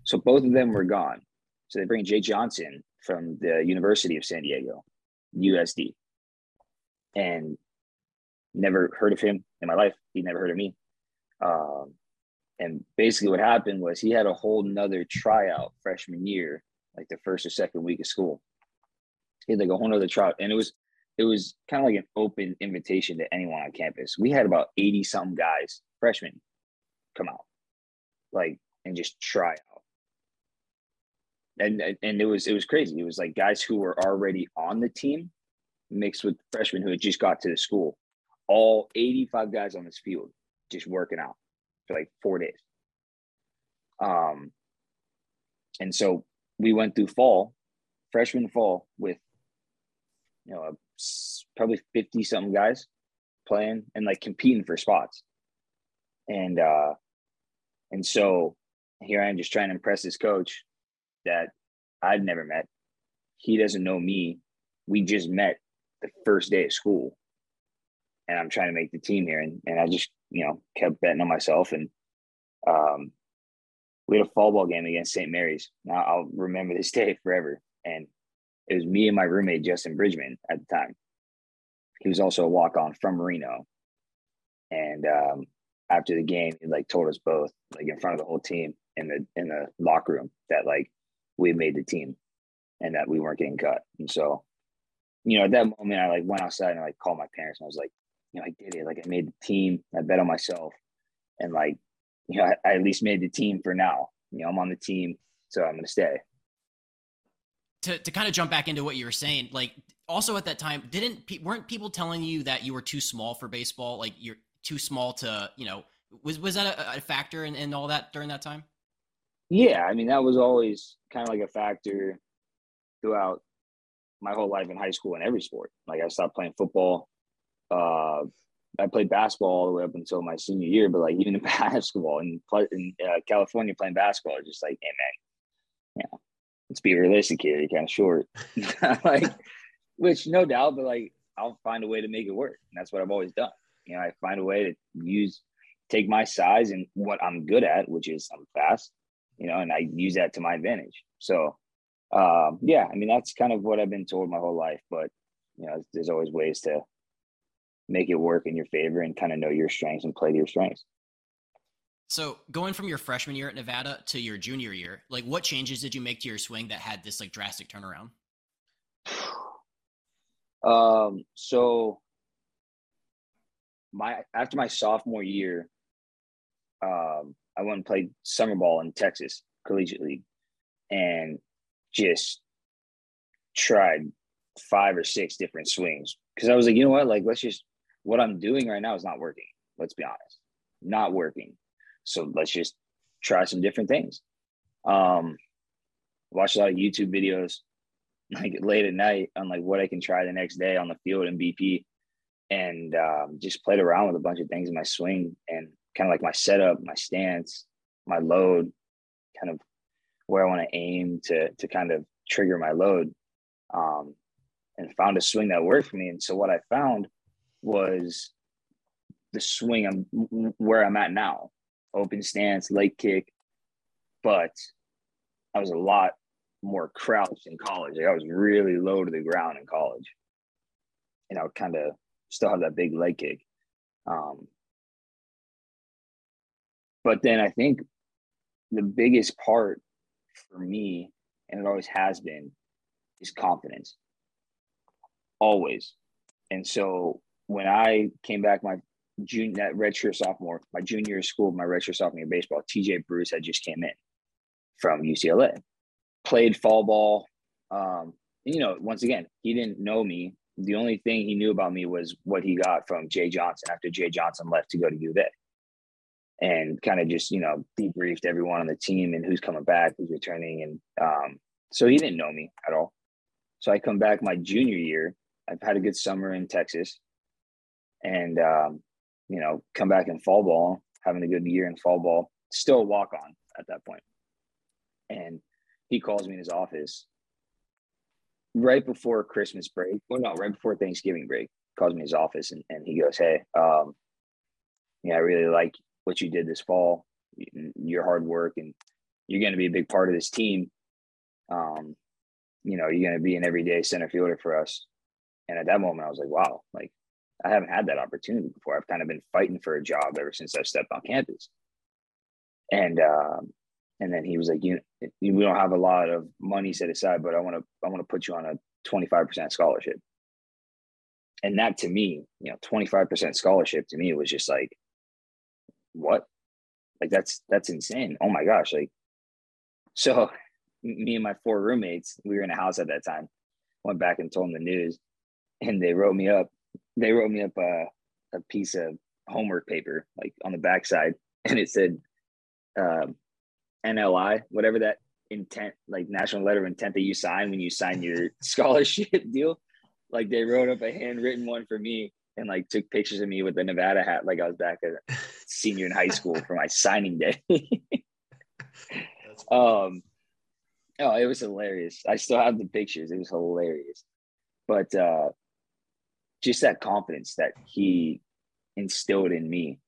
So both of them were gone. So they bring Jay Johnson from the University of San Diego, USD. And never heard of him in my life. He never heard of me. Um, and basically what happened was he had a whole nother tryout freshman year, like the first or second week of school. He had like a whole nother tryout. And it was it was kind of like an open invitation to anyone on campus. We had about 80 some guys, freshmen, come out. Like and just try out and and it was it was crazy. It was like guys who were already on the team mixed with freshmen who had just got to the school. All 85 guys on this field just working out for like four days. Um, and so we went through fall, freshman fall with you know probably 50 something guys playing and like competing for spots. And uh and so here I am just trying to impress this coach that I'd never met. He doesn't know me. We just met the first day of school. And I'm trying to make the team here. And, and I just, you know, kept betting on myself. And um, we had a fall ball game against St. Mary's. Now I'll remember this day forever. And it was me and my roommate, Justin Bridgman, at the time. he was also a walk on from Reno. And um, after the game, he like told us both, like in front of the whole team in the in the locker room, that like we made the team and that we weren't getting cut. And so, you know, at that moment, I like went outside and like called my parents and I was like, you know, I did it. Like I made the team. I bet on myself, and like, you know, I, I at least made the team for now. You know, I'm on the team, so I'm gonna stay. To to kind of jump back into what you were saying, like also at that time, didn't weren't people telling you that you were too small for baseball? Like you're too small to, you know, was was that a, a factor in, in all that during that time? Yeah, I mean that was always kind of like a factor throughout my whole life in high school and every sport. Like I stopped playing football. Uh, I played basketball all the way up until my senior year, but like even in basketball in, in uh, California playing basketball, just like, hey man, yeah, let's be realistic here. You're kind of short, like, which no doubt, but like I'll find a way to make it work. And that's what I've always done. You know, I find a way to use, take my size and what I'm good at, which is I'm fast, you know, and I use that to my advantage. So, um, yeah, I mean, that's kind of what I've been told my whole life, but you know, there's always ways to make it work in your favor and kind of know your strengths and play to your strengths. So going from your freshman year at Nevada to your junior year, like what changes did you make to your swing that had this like drastic turnaround? Um, so my after my sophomore year, um, I went and played summer ball in Texas collegiate league, and just tried five or six different swings because I was like, you know what, like let's just what I'm doing right now is not working. Let's be honest, not working. So let's just try some different things. Um, watch a lot of YouTube videos, like late at night on like what I can try the next day on the field in BP, and um, just played around with a bunch of things in my swing and kind of like my setup, my stance, my load, kind of where I want to aim to to kind of trigger my load, um, and found a swing that worked for me. And so what I found was the swing I'm where I'm at now, open stance, leg kick, but I was a lot more crouched in college. Like I was really low to the ground in college, and I would kind of still have that big leg kick. Um, but then I think the biggest part for me, and it always has been, is confidence. Always. And so when I came back my junior that redshirt sophomore, my junior school, my redshirt sophomore year baseball, TJ Bruce had just came in from UCLA, played fall ball. Um, you know, once again, he didn't know me. The only thing he knew about me was what he got from Jay Johnson after Jay Johnson left to go to U of A. And kind of just, you know, debriefed everyone on the team and who's coming back, who's returning. And um, so he didn't know me at all. So I come back my junior year. I've had a good summer in Texas and um, you know come back in fall ball having a good year in fall ball still walk on at that point and he calls me in his office right before christmas break well no right before thanksgiving break calls me in his office and, and he goes hey um, yeah i really like what you did this fall your hard work and you're going to be a big part of this team um, you know you're going to be an everyday center fielder for us and at that moment i was like wow like I haven't had that opportunity before. I've kind of been fighting for a job ever since I stepped on campus. And um, and then he was like, you, we don't have a lot of money set aside, but I want to I want to put you on a 25% scholarship. And that to me, you know, 25% scholarship to me was just like, what? Like that's that's insane. Oh my gosh. Like so me and my four roommates, we were in a house at that time, went back and told them the news and they wrote me up they wrote me up a, a piece of homework paper, like on the backside, and it said um, NLI, whatever that intent, like national letter of intent that you sign when you sign your scholarship deal. Like they wrote up a handwritten one for me and like took pictures of me with the Nevada hat, like I was back at senior in high school for my signing day. um, oh, it was hilarious. I still have the pictures. It was hilarious. But uh, just that confidence that he instilled in me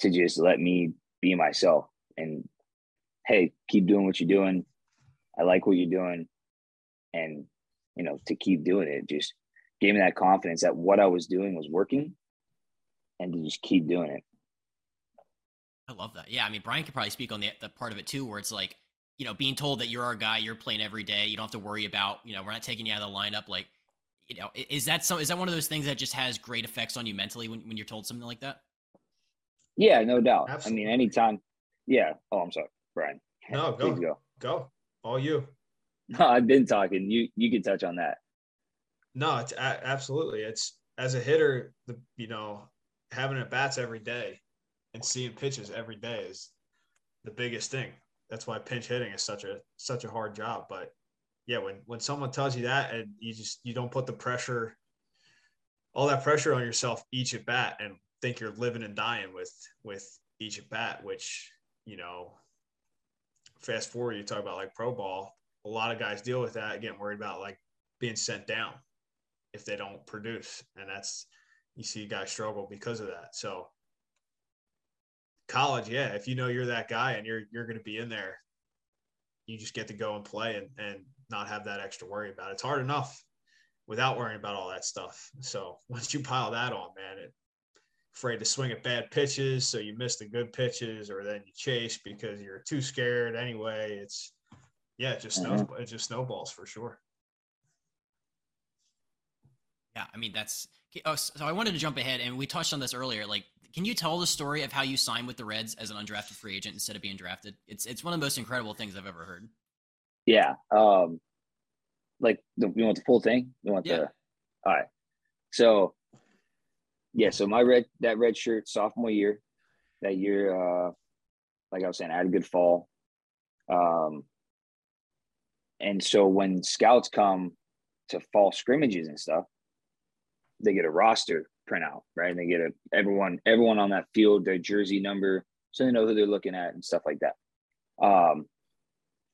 to just let me be myself and hey keep doing what you're doing i like what you're doing and you know to keep doing it just gave me that confidence that what I was doing was working and to just keep doing it. I love that. Yeah, I mean, Brian could probably speak on the, the part of it too, where it's like, you know, being told that you're our guy, you're playing every day, you don't have to worry about, you know, we're not taking you out of the lineup. Like, you know, is that some is that one of those things that just has great effects on you mentally when, when you're told something like that? Yeah, no doubt. Absolutely. I mean, anytime. Yeah. Oh, I'm sorry, Brian. No, go. Go. Go. All you. No, I've been talking. You you can touch on that. No, it's a- absolutely. It's as a hitter, the you know, having at bats every day and seeing pitches every day is the biggest thing. That's why pinch hitting is such a such a hard job. But yeah, when when someone tells you that and you just you don't put the pressure, all that pressure on yourself each at bat and think you're living and dying with with each at bat, which you know, fast forward, you talk about like pro ball. A lot of guys deal with that, getting worried about like being sent down if they don't produce, and that's you see guys struggle because of that. So college, yeah, if you know you're that guy and you're you're going to be in there, you just get to go and play and and not have that extra worry about it. It's hard enough without worrying about all that stuff. So once you pile that on, man, it afraid to swing at bad pitches, so you miss the good pitches, or then you chase because you're too scared anyway. It's yeah, it just mm-hmm. snows, it just snowballs for sure. Yeah, I mean that's. Oh, so I wanted to jump ahead, and we touched on this earlier. Like, can you tell the story of how you signed with the Reds as an undrafted free agent instead of being drafted? It's it's one of the most incredible things I've ever heard. Yeah. Um, like the, you want the full thing? You want Yeah. the all right. So yeah, so my red that red shirt sophomore year, that year, uh, like I was saying, I had a good fall. Um, and so when scouts come to fall scrimmages and stuff, they get a roster printout, right? And they get a everyone everyone on that field, their jersey number, so they know who they're looking at and stuff like that. Um,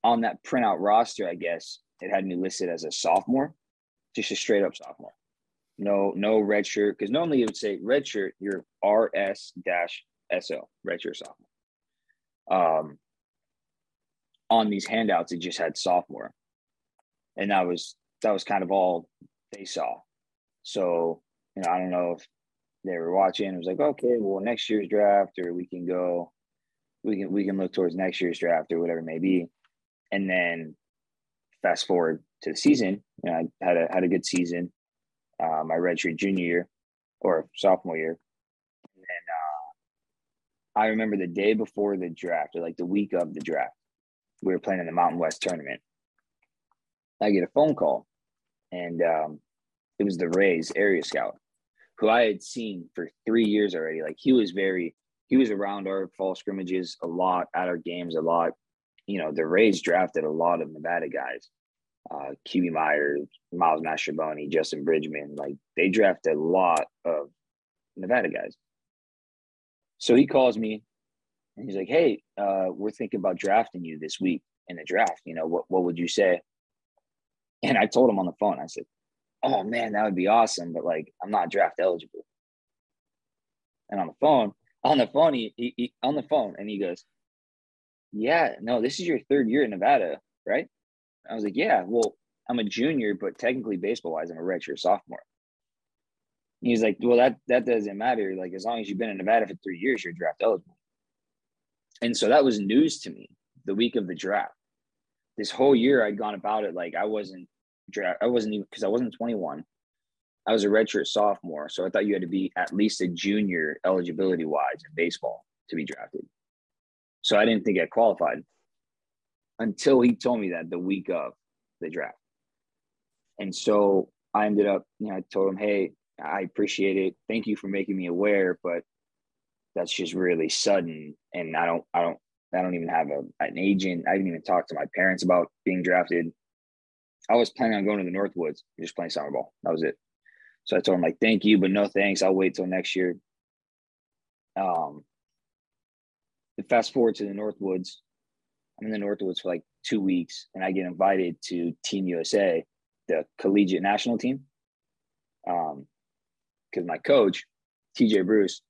on that printout roster, I guess it had me listed as a sophomore, just a straight up sophomore. No, no red shirt. Because normally it would say red shirt, you're RS dash SO, red shirt sophomore. Um, on these handouts, it just had sophomore, and that was that was kind of all they saw. So you know, I don't know if they were watching. It was like, okay, well, next year's draft, or we can go, we can we can look towards next year's draft or whatever it may be. And then fast forward to the season, you know, I had a had a good season. Uh, my redshirt junior year or sophomore year, and uh, I remember the day before the draft, or like the week of the draft, we were playing in the Mountain West tournament. I get a phone call, and um, it was the Rays area scout, who I had seen for three years already. Like he was very, he was around our fall scrimmages a lot, at our games a lot. You know, the Rays drafted a lot of Nevada guys, uh, Kewby Myers, Miles Mastrobuoni, Justin Bridgman. Like they drafted a lot of Nevada guys. So he calls me and he's like, Hey, uh, we're thinking about drafting you this week in the draft. You know, what, what would you say? And I told him on the phone, I said, Oh man, that would be awesome. But like, I'm not draft eligible. And on the phone, on the phone, he, he, he on the phone, and he goes, Yeah, no, this is your third year in Nevada, right? I was like, Yeah, well, I'm a junior, but technically baseball wise, I'm a redshirt sophomore. He's like, Well, that that doesn't matter. Like, as long as you've been in Nevada for three years, you're draft eligible. And so that was news to me the week of the draft. This whole year I'd gone about it like I wasn't draft I wasn't even because I wasn't 21. I was a redshirt sophomore, so I thought you had to be at least a junior eligibility wise in baseball to be drafted. So I didn't think I qualified until he told me that the week of the draft. And so I ended up, you know, I told him, "Hey, I appreciate it. Thank you for making me aware, but that's just really sudden, and I don't, I don't, I don't even have a, an agent. I didn't even talk to my parents about being drafted. I was planning on going to the Northwoods, just playing summer ball. That was it. So I told him like, thank you, but no thanks. I'll wait till next year. Um, fast forward to the Northwoods. I'm in the Northwoods for like two weeks, and I get invited to Team USA, the collegiate national team. Um, because my coach, TJ Bruce,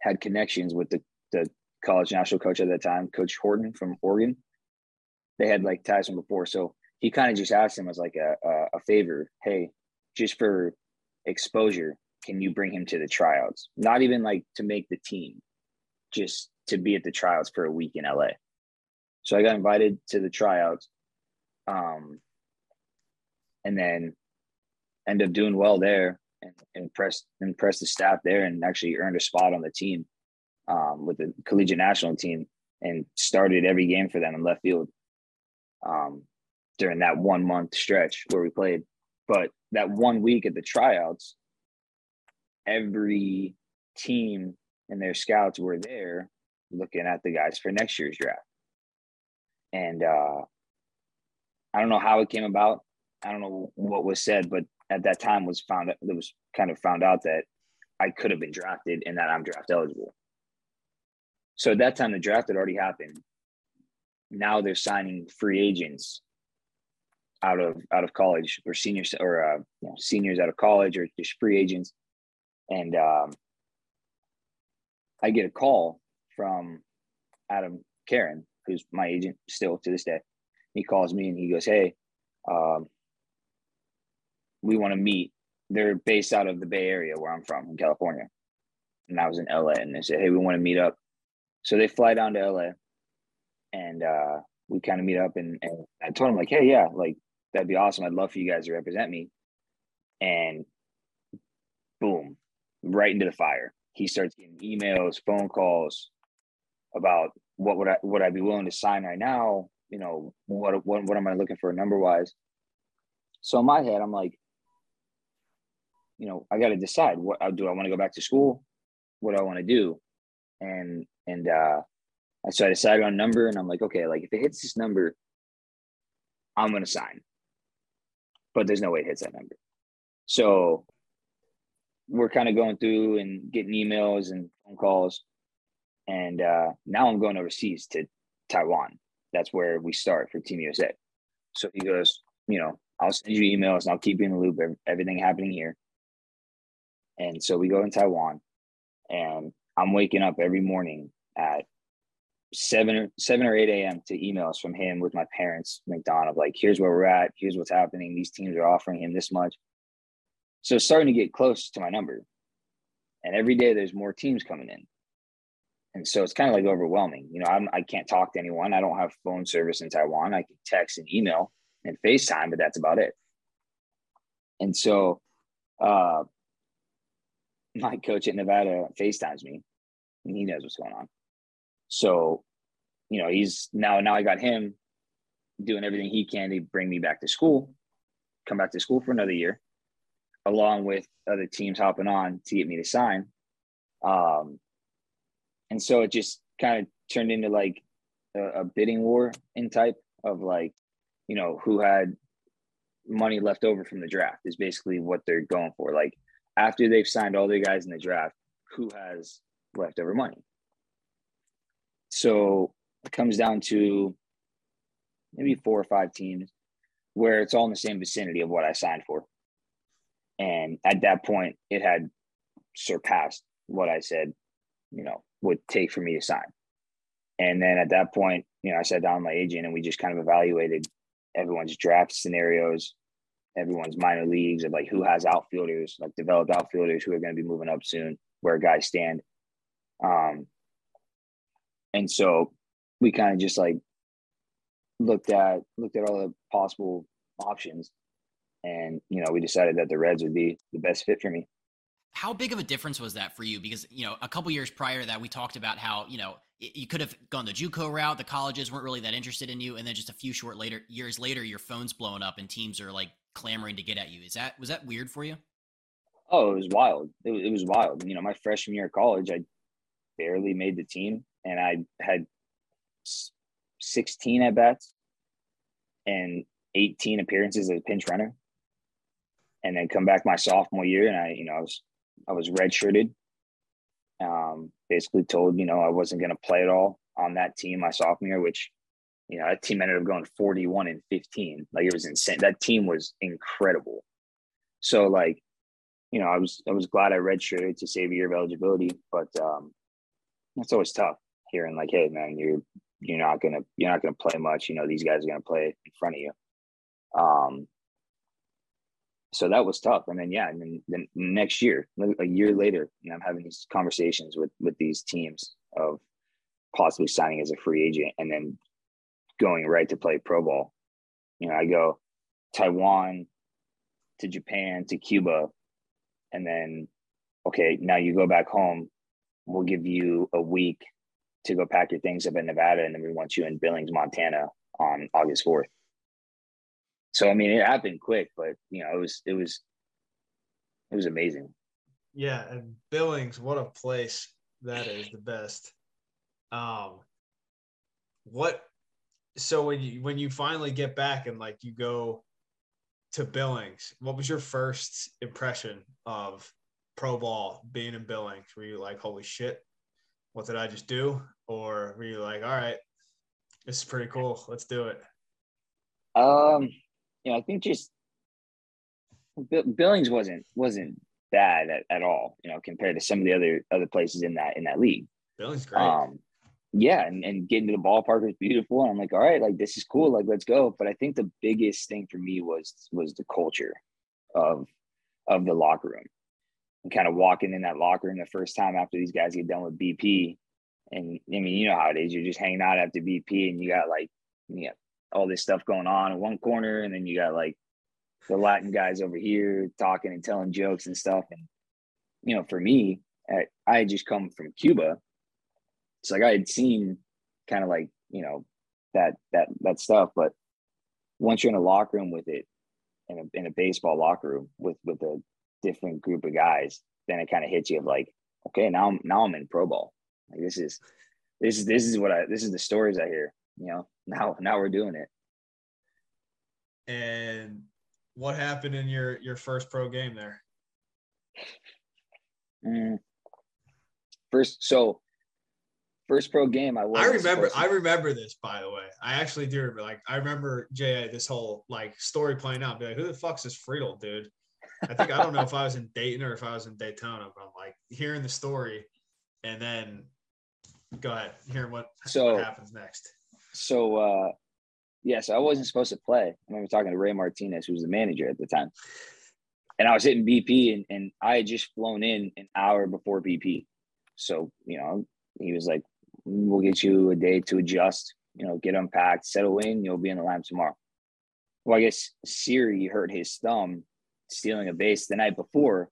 had connections with the the college national coach at that time, Coach Horton from Oregon. They had like ties from before, so he kind of just asked him as like a, a favor, hey, just for exposure can you bring him to the tryouts? Not even like to make the team, just to be at the tryouts for a week in LA. So I got invited to the tryouts. Um, and then end up doing well there and impressed impressed the staff there and actually earned a spot on the team um, with the collegiate national team and started every game for them in left field um, during that one month stretch where we played. But that one week at the tryouts, every team and their scouts were there looking at the guys for next year's draft. And uh, I don't know how it came about. I don't know what was said, but at that time was found it was kind of found out that I could have been drafted and that I'm draft eligible. So at that time the draft had already happened. Now they're signing free agents out of out of college or seniors or uh, you know, seniors out of college or just free agents, and um, I get a call from Adam Karen, who's my agent still to this day. He calls me and he goes, "Hey, um, we want to meet. They're based out of the Bay Area where I'm from in California. And I was in LA and they said, Hey, we want to meet up. So they fly down to LA and uh, we kind of meet up and, and I told him like, Hey, yeah, like that'd be awesome. I'd love for you guys to represent me. And boom, right into the fire. He starts getting emails, phone calls about what would I would I be willing to sign right now? You know, what what what am I looking for number wise? So in my head, I'm like, you know, I got to decide what do I want to go back to school? What do I want to do? And, and, uh, so I decided on a number and I'm like, okay, like if it hits this number, I'm to sign, but there's no way it hits that number. So we're kind of going through and getting emails and phone calls. And uh, now I'm going overseas to Taiwan. That's where we start for Team USA. So he goes, you know, I'll send you emails and I'll keep you in the loop of everything happening here. And so we go in Taiwan, and I'm waking up every morning at seven or seven or eight a.m. to emails from him with my parents, McDonald, like, here's where we're at, here's what's happening. These teams are offering him this much. So it's starting to get close to my number. And every day there's more teams coming in. And so it's kind of like overwhelming. You know, I'm, I can't talk to anyone. I don't have phone service in Taiwan. I can text and email and FaceTime, but that's about it. And so uh, my coach at Nevada FaceTimes me and he knows what's going on. So, you know, he's now now I got him doing everything he can to bring me back to school, come back to school for another year, along with other teams hopping on to get me to sign. Um, and so it just kind of turned into like a, a bidding war in type of like, you know, who had money left over from the draft is basically what they're going for. Like after they've signed all their guys in the draft, who has leftover money. So it comes down to maybe four or five teams where it's all in the same vicinity of what I signed for. And at that point, it had surpassed what I said, you know, would take for me to sign. And then at that point, you know, I sat down with my agent and we just kind of evaluated everyone's draft scenarios, everyone's minor leagues of like who has outfielders, like developed outfielders who are going to be moving up soon, where guys stand. Um, and so we kind of just like looked at looked at all the possible options, and you know we decided that the Reds would be the best fit for me. How big of a difference was that for you? Because you know a couple years prior to that, we talked about how you know you could have gone the JUCO route. The colleges weren't really that interested in you, and then just a few short later years later, your phone's blowing up and teams are like clamoring to get at you. Is that was that weird for you? Oh, it was wild. It was, it was wild. You know, my freshman year of college, I barely made the team, and I had sixteen at bats and eighteen appearances as a pinch runner, and then come back my sophomore year, and I, you know, I was I was redshirted. Um, basically told you know I wasn't going to play at all on that team my sophomore year, which you know, that team ended up going 41 and 15. Like it was insane. That team was incredible. So like, you know, I was I was glad I redshirted to save a year of eligibility, but um it's always tough hearing like, hey man, you're you're not gonna you're not gonna play much. You know, these guys are gonna play in front of you. Um so that was tough. And then yeah, and then, then next year, a year later, you know, I'm having these conversations with with these teams of possibly signing as a free agent and then going right to play pro ball. You know, I go Taiwan to Japan to Cuba, and then okay, now you go back home. We'll give you a week to go pack your things up in Nevada, and then we want you in Billings, Montana on August 4th. So I mean, it happened quick, but you know, it was it was it was amazing. Yeah, and Billings, what a place that is, the best. Um, what? So when you when you finally get back and like you go to Billings, what was your first impression of pro ball being in Billings? Were you like, holy shit, what did I just do? Or were you like, all right, this is pretty cool, let's do it? Um, you know, I think just Billings wasn't wasn't bad at, at all, you know, compared to some of the other other places in that in that league. Billings great. Um, yeah, and, and getting to the ballpark was beautiful. And I'm like, all right, like this is cool, like let's go. But I think the biggest thing for me was was the culture of of the locker room. And kind of walking in that locker room the first time after these guys get done with BP. And I mean, you know how it is. You're just hanging out after BP and you got like you know, all this stuff going on in one corner, and then you got like the Latin guys over here talking and telling jokes and stuff. And you know, for me, I had just come from Cuba, so like I had seen kind of like you know that that that stuff, but once you're in a locker room with it, in a in a baseball locker room with with a different group of guys, then it kind of hits you of like, okay, now I'm now I'm in pro ball. Like this is this is this is what I this is the stories I hear. You know, now now we're doing it. And what happened in your your first pro game there? Mm. First, so first pro game I was. I remember. I remember this by the way. I actually do remember. Like I remember Jay this whole like story playing out. Be like, who the fuck's this Friedl dude? I think I don't know if I was in Dayton or if I was in Daytona, but I'm like hearing the story, and then go ahead, Hear what, so, what happens next so uh yeah, so I wasn't supposed to play. I remember talking to Ray Martinez, who was the manager at the time. And I was hitting BP and, and I had just flown in an hour before BP. So, you know, he was like, We'll get you a day to adjust, you know, get unpacked, settle in, you'll be in the lamp tomorrow. Well, I guess Siri hurt his thumb stealing a base the night before.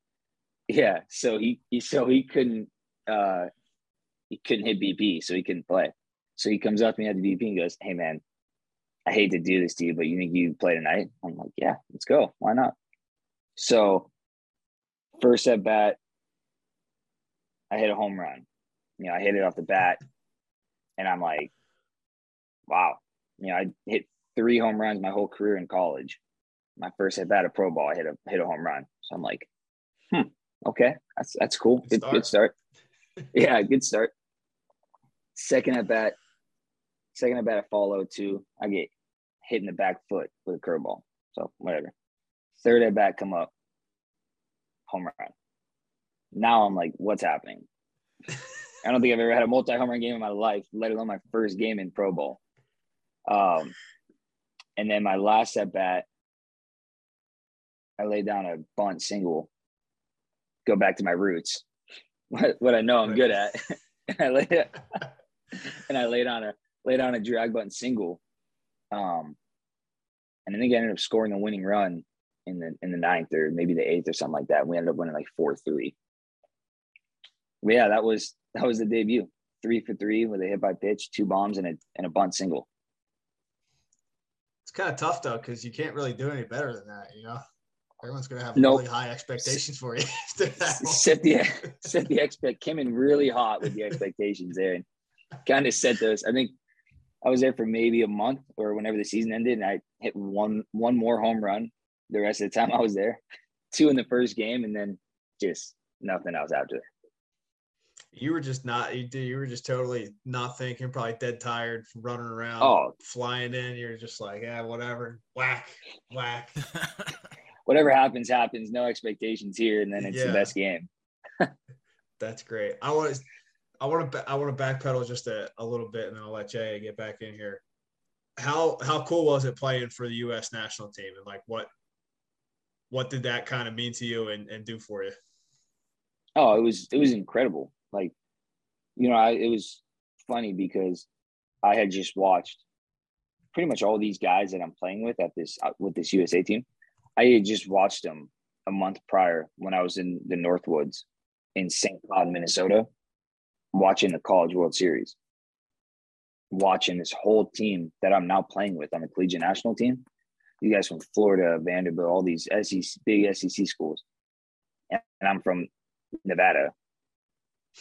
Yeah. So he, he so he couldn't uh he couldn't hit BP, so he couldn't play. So he comes up to me at the BP and goes, Hey man, I hate to do this to you, but you think you play tonight? I'm like, Yeah, let's go. Why not? So first at bat, I hit a home run. You know, I hit it off the bat and I'm like, wow. You know, I hit three home runs my whole career in college. My first at bat of pro ball, I hit a hit a home run. So I'm like, hmm, okay, that's that's cool. Good, good start. Good start. yeah, good start. Second at bat, Second at bat, I follow two. I get hit in the back foot with a curveball. So whatever. Third at bat, come up, home run. Now I'm like, what's happening? I don't think I've ever had a multi home run game in my life, let alone my first game in Pro Bowl. Um, and then my last at bat, I laid down a bunt single, go back to my roots, what, what I know I'm good at. I laid and I laid on a laid on a drag button single. Um, and I think I ended up scoring a winning run in the in the ninth or maybe the eighth or something like that. We ended up winning like four three. Yeah, that was that was the debut. Three for three with a hit by pitch, two bombs, and a and a bunt single. It's kind of tough though because you can't really do any better than that. You know, everyone's gonna have nope. really high expectations for you. set the set the expect came in really hot with the expectations there, and kind of set those. I think I was there for maybe a month or whenever the season ended, and I hit one one more home run the rest of the time I was there. Two in the first game, and then just nothing else after. You were just not you you were just totally not thinking, probably dead tired from running around, oh. flying in. You're just like, yeah, whatever, whack, whack. Whatever happens, happens. No expectations here, and then it's yeah. the best game. That's great. I want I want to I want to backpedal just a, a little bit, and then I'll let Jay get back in here. How how cool was it playing for the U.S. national team, and like what what did that kind of mean to you and, and do for you? Oh, it was it was incredible. Like, you know, I it was funny because I had just watched pretty much all these guys that I'm playing with at this uh, with this USA team. I had just watched them a month prior when I was in the Northwoods in St. Cloud, Minnesota, watching the College World Series, watching this whole team that I'm now playing with on the collegiate national team. You guys from Florida, Vanderbilt, all these SEC, big SEC schools, and I'm from Nevada,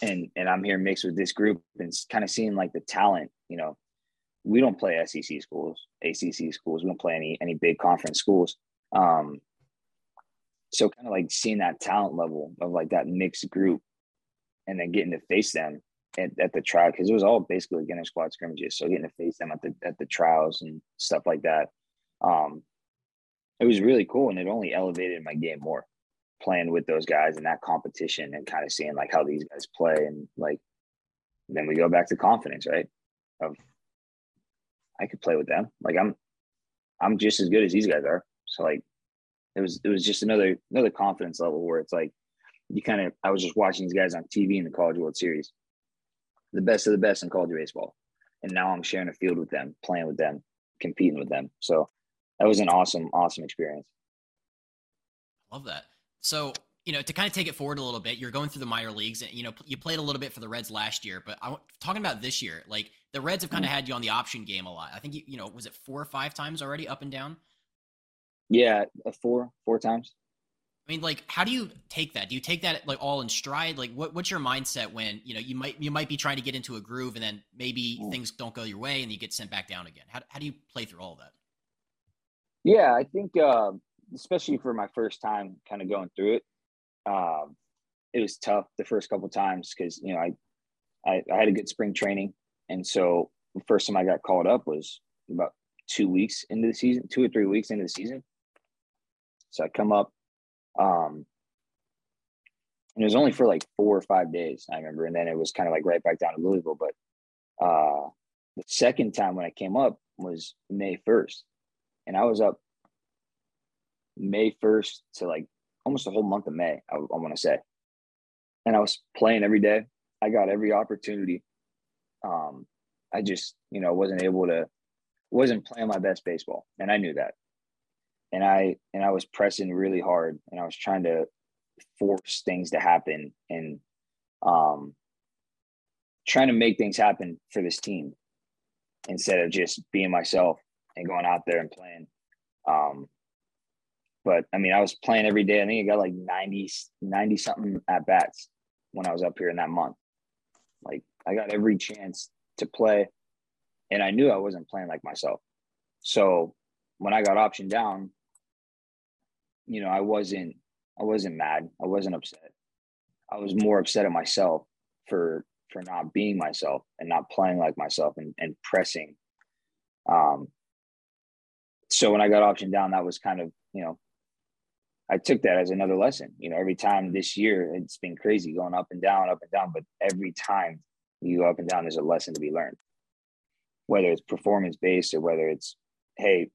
and and I'm here mixed with this group and kind of seeing like the talent. You know, we don't play SEC schools, ACC schools. We don't play any any big conference schools. Um, so kind of like seeing that talent level of like that mixed group, and then getting to face them at, at the trial because it was all basically beginner squad scrimmages. So getting to face them at the at the trials and stuff like that, um, it was really cool, and it only elevated my game more playing with those guys and that competition and kind of seeing like how these guys play and like then we go back to confidence, right? Of I could play with them. Like I'm I'm just as good as these guys are. So like it was it was just another another confidence level where it's like you kind of I was just watching these guys on TV in the College World Series, the best of the best in college baseball, and now I'm sharing a field with them, playing with them, competing with them. So that was an awesome awesome experience. Love that. So you know, to kind of take it forward a little bit, you're going through the minor leagues, and you know, you played a little bit for the Reds last year, but I'm talking about this year. Like the Reds have kind of mm. had you on the option game a lot. I think you, you know, was it four or five times already, up and down? Yeah, four, four times. I mean, like, how do you take that? Do you take that like all in stride? Like, what, what's your mindset when you know you might you might be trying to get into a groove and then maybe mm. things don't go your way and you get sent back down again? How how do you play through all that? Yeah, I think uh, especially for my first time, kind of going through it, um, it was tough the first couple times because you know I, I I had a good spring training, and so the first time I got called up was about two weeks into the season, two or three weeks into the season. So I come up, um, and it was only for like four or five days, I remember, and then it was kind of like right back down to Louisville. But uh, the second time when I came up was May first, and I was up May first to like almost the whole month of May, I, I want to say. And I was playing every day. I got every opportunity. Um, I just, you know, wasn't able to, wasn't playing my best baseball, and I knew that. And I and I was pressing really hard, and I was trying to force things to happen, and um, trying to make things happen for this team instead of just being myself and going out there and playing. Um, but I mean, I was playing every day. I think I got like 90, 90 something at bats when I was up here in that month. Like I got every chance to play and I knew I wasn't playing like myself. So when I got optioned down, you know, I wasn't I wasn't mad. I wasn't upset. I was more upset at myself for for not being myself and not playing like myself and, and pressing. Um so when I got optioned down, that was kind of, you know, I took that as another lesson. You know, every time this year, it's been crazy going up and down, up and down. But every time you go up and down, there's a lesson to be learned. Whether it's performance based or whether it's, hey,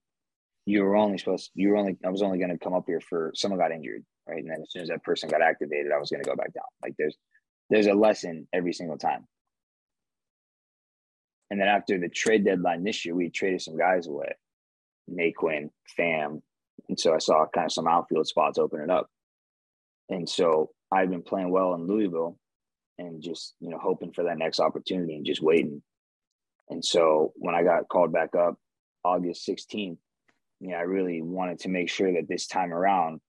you were only supposed, you were only, I was only going to come up here for someone got injured, right? And then as soon as that person got activated, I was going to go back down. Like there's, there's a lesson every single time. And then after the trade deadline this year, we traded some guys away, Naquin, Pham, and so I saw kind of some outfield spots opening up. And so I've been playing well in Louisville and just, you know, hoping for that next opportunity and just waiting. And so when I got called back up August 16th, you know, I really wanted to make sure that this time around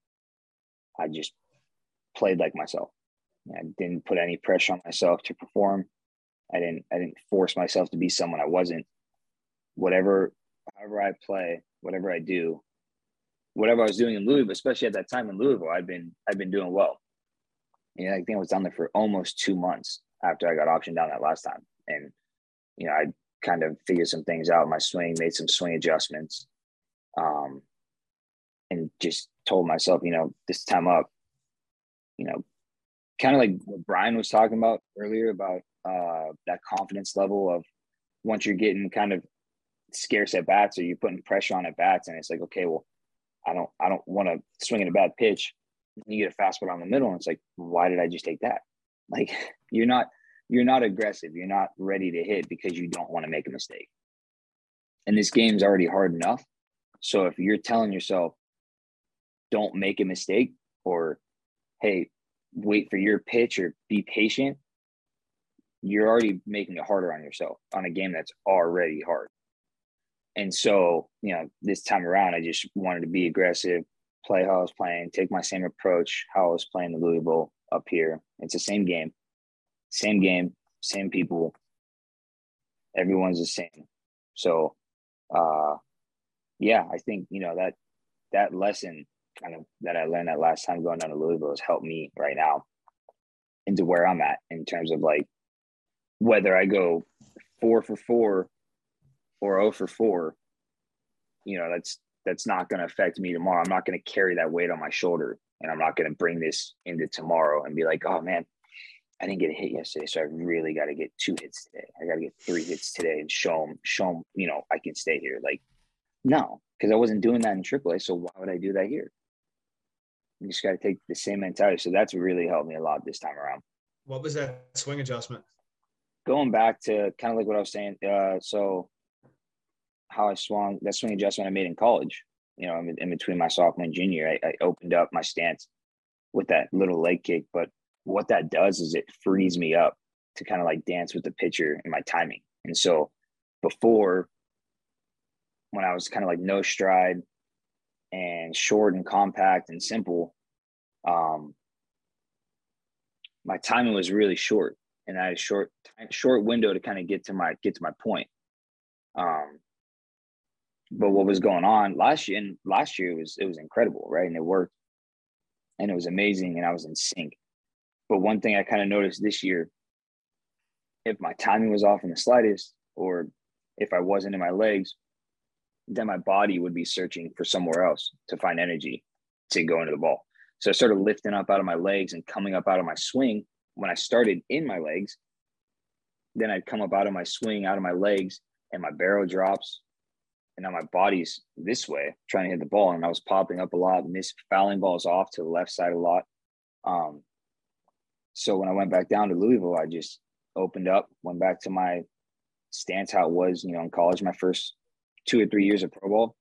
I just played like myself. I didn't put any pressure on myself to perform. I didn't I didn't force myself to be someone I wasn't. Whatever however I play, whatever I do, whatever I was doing in Louisville, especially at that time in Louisville, I'd been I'd been doing well. Yeah, I think I was down there for almost two months after I got optioned down that last time, and you know I kind of figured some things out. My swing made some swing adjustments, um, and just told myself, you know, this time up, you know, kind of like what Brian was talking about earlier about uh, that confidence level of once you're getting kind of scarce at bats or you're putting pressure on at bats, and it's like, okay, well, I don't I don't want to swing in a bad pitch. You get a fastball down the middle, and it's like, why did I just take that? Like you're not you're not aggressive. You're not ready to hit because you don't want to make a mistake. And this game's already hard enough. So if you're telling yourself, don't make a mistake, or hey, wait for your pitch or be patient, you're already making it harder on yourself on a game that's already hard. And so, you know, this time around, I just wanted to be aggressive, play how I was playing, take my same approach, how I was playing the Louisville up here. It's the same game, same game, same people. Everyone's the same. So, uh, yeah, I think, you know, that, that lesson kind of that I learned that last time going down to Louisville has helped me right now into where I'm at in terms of like whether I go four for four or 0 for 4, you know, that's that's not going to affect me tomorrow. I'm not going to carry that weight on my shoulder and I'm not going to bring this into tomorrow and be like, "Oh man, I didn't get a hit yesterday, so I really got to get two hits today. I got to get three hits today and show them, show them, you know, I can stay here." Like, no, because I wasn't doing that in AAA, so why would I do that here? You just got to take the same mentality. So that's really helped me a lot this time around. What was that swing adjustment? Going back to kind of like what I was saying. Uh, so how I swung that swing adjustment I made in college. You know, in, in between my sophomore and junior, I, I opened up my stance with that little leg kick. But what that does is it frees me up to kind of like dance with the pitcher and my timing. And so before, when I was kind of like no stride and short and compact and simple, um, my timing was really short, and I had a short short window to kind of get to my get to my point. Um, but what was going on last year and last year it was it was incredible right and it worked and it was amazing and i was in sync but one thing i kind of noticed this year if my timing was off in the slightest or if i wasn't in my legs then my body would be searching for somewhere else to find energy to go into the ball. So i started lifting up out of my legs and coming up out of my swing. When i started in my legs then i'd come up out of my swing out of my legs and my barrel drops. And now my body's this way trying to hit the ball. And i was popping up a lot miss fouling balls off to the left side a lot. Um, so when i went back down to louisville i just opened up went back to my stance how it was you know in college my first two or three years of pro ball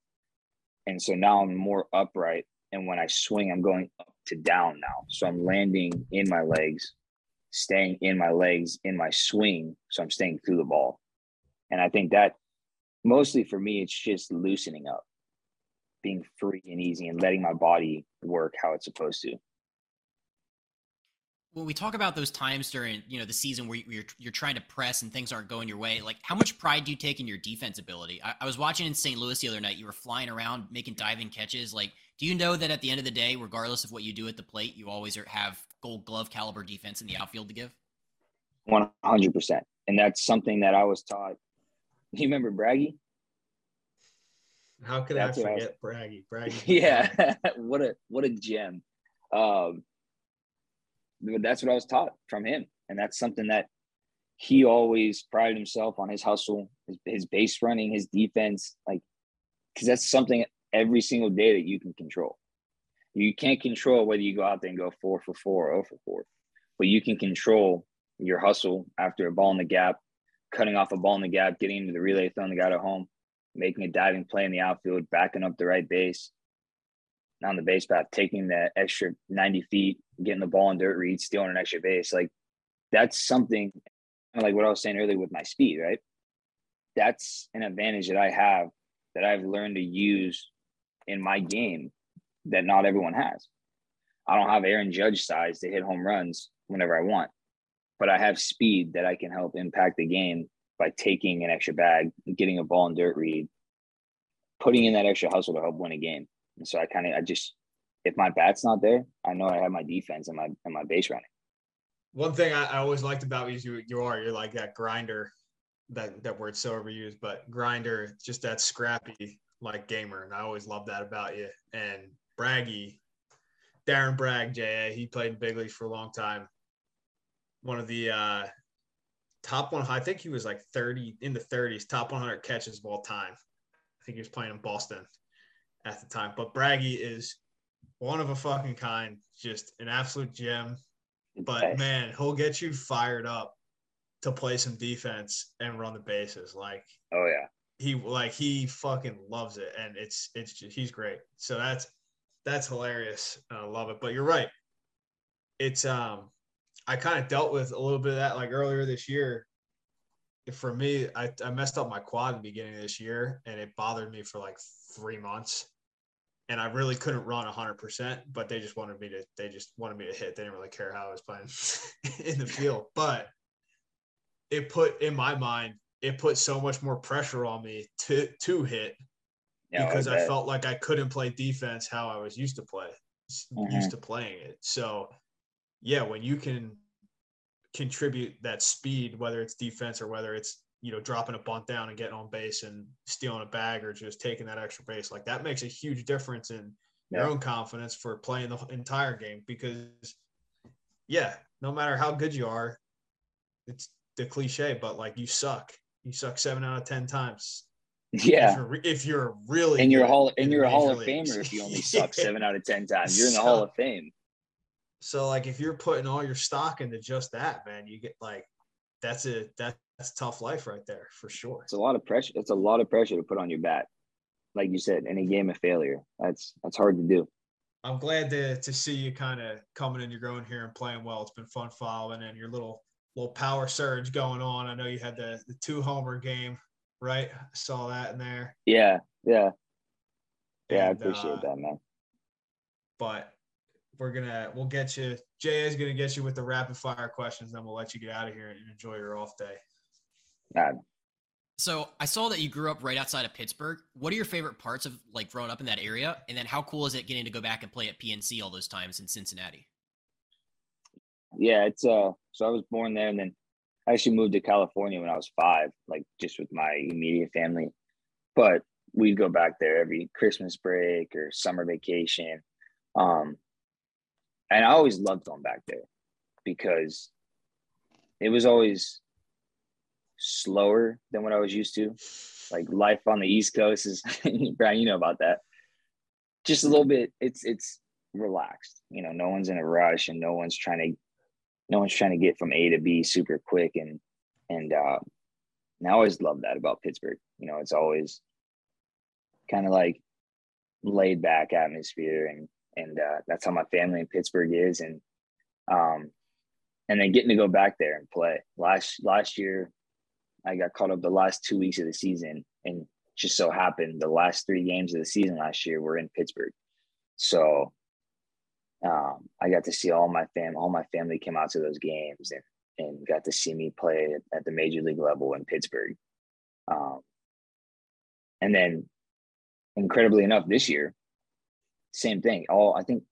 and so now i'm more upright. And when i swing i'm going up to down now. So i'm landing in my legs staying in my legs in my swing. So i'm staying through the ball. And i think that mostly for me, it's just loosening up, being free and easy, and letting my body work how it's supposed to. When we talk about those times during you know the season where you're you're trying to press and things aren't going your way, like how much pride do you take in your defense ability? I, I was watching in St. Louis the other night. You were flying around making diving catches. Like, do you know that at the end of the day, regardless of what you do at the plate, you always have Gold Glove caliber defense in the outfield to give? One hundred percent, and that's something that I was taught you remember Braggy? How could That's I forget I was... Braggy? Braggy. yeah, what a what a gem. Um, that's what I was taught from him, and that's something that he always prided himself on his hustle, his, his base running, his defense, like because that's something every single day that you can control. You can't control whether you go out there and go four for four or 0 for four, but you can control your hustle after a ball in the gap, cutting off a ball in the gap, getting into the relay, throwing the guy to home, making a diving play in the outfield, backing up the right base, on the base path, taking that extra 90 feet, getting the ball in dirt read, stealing an extra base. Like that's something like what I was saying earlier with my speed, right? That's an advantage that I have that I've learned to use in my game that not everyone has. I don't have Aaron Judge size to hit home runs whenever I want but I have speed that I can help impact the game by taking an extra bag, getting a ball in dirt read, putting in that extra hustle to help win a game. And so I kind of I just if my bat's not there, I know I have my defense and my and my base running. One thing I, I always liked about you is you you are you're like that grinder, that that word's so overused, but grinder, just that scrappy like gamer, and I always love that about you. And Braggy, Darren Bragg, JA, he played in big leagues for a long time one of the uh, top one. I think he was like 30 in the 30s, top 100 catches of all time. I think he was playing in Boston. At the time. But Braggy is one of a fucking kind, just an absolute gem. But man, he'll get you fired up to play some defense and run the bases. Like, oh yeah, he like he fucking loves it, and it's it's just, he's great. So that's that's hilarious. I love it. But you're right. It's um, I kind of dealt with a little bit of that like earlier this year. For me, I, I messed up my quad in the beginning of this year, and it bothered me for like three months and I really couldn't run 100%, but they just wanted me to they just wanted me to hit. They didn't really care how I was playing in the field, but it put in my mind it put so much more pressure on me to to hit yeah, because I, I, felt like I couldn't play defense how I was used to play mm-hmm. used to playing it. So, yeah, when you can contribute that speed whether it's defense or whether it's you know, dropping a bunt down and getting on base and stealing a bag or just taking that extra base. Like that makes a huge difference in yeah. your own confidence for playing the entire game because, yeah, no matter how good you are, it's the cliche, but like you suck. You suck seven out of 10 times. Yeah. If you're, if you're really, in you're Hall, and you're Hall of Famer if you only suck seven out of 10 times. You're in the so, Hall of Fame. So, like, if you're putting all your stock into just that, man, you get like, that's a that that's tough life right there for sure. It's a lot of pressure. It's a lot of pressure to put on your back. Like you said, any game of failure. That's that's hard to do. I'm glad to to see you kind of coming and you're own here and playing well. It's been fun following and your little little power surge going on. I know you had the the two homer game, right? I saw that in there. Yeah, yeah. Yeah, and, I appreciate uh, that, man. But we're gonna we'll get you. Jay is gonna get you with the rapid fire questions, then we'll let you get out of here and enjoy your off day. So I saw that you grew up right outside of Pittsburgh. What are your favorite parts of like growing up in that area? And then how cool is it getting to go back and play at PNC all those times in Cincinnati? Yeah, it's uh so I was born there and then I actually moved to California when I was five, like just with my immediate family. But we'd go back there every Christmas break or summer vacation. Um and I always loved going back there because it was always slower than what I was used to. Like life on the East Coast is, Brian, you know about that. Just a little bit. It's it's relaxed. You know, no one's in a rush, and no one's trying to, no one's trying to get from A to B super quick. And and uh, and I always love that about Pittsburgh. You know, it's always kind of like laid back atmosphere, and and uh, that's how my family in Pittsburgh is. And um, and then getting to go back there and play last last year I got caught up the last two weeks of the season, and just so happened the last three games of the season last year were in Pittsburgh. So um, I got to see all my fam, all my family came out to those games and and got to see me play at, the major league level in Pittsburgh. Um, and then, incredibly enough, this year, same thing. All I think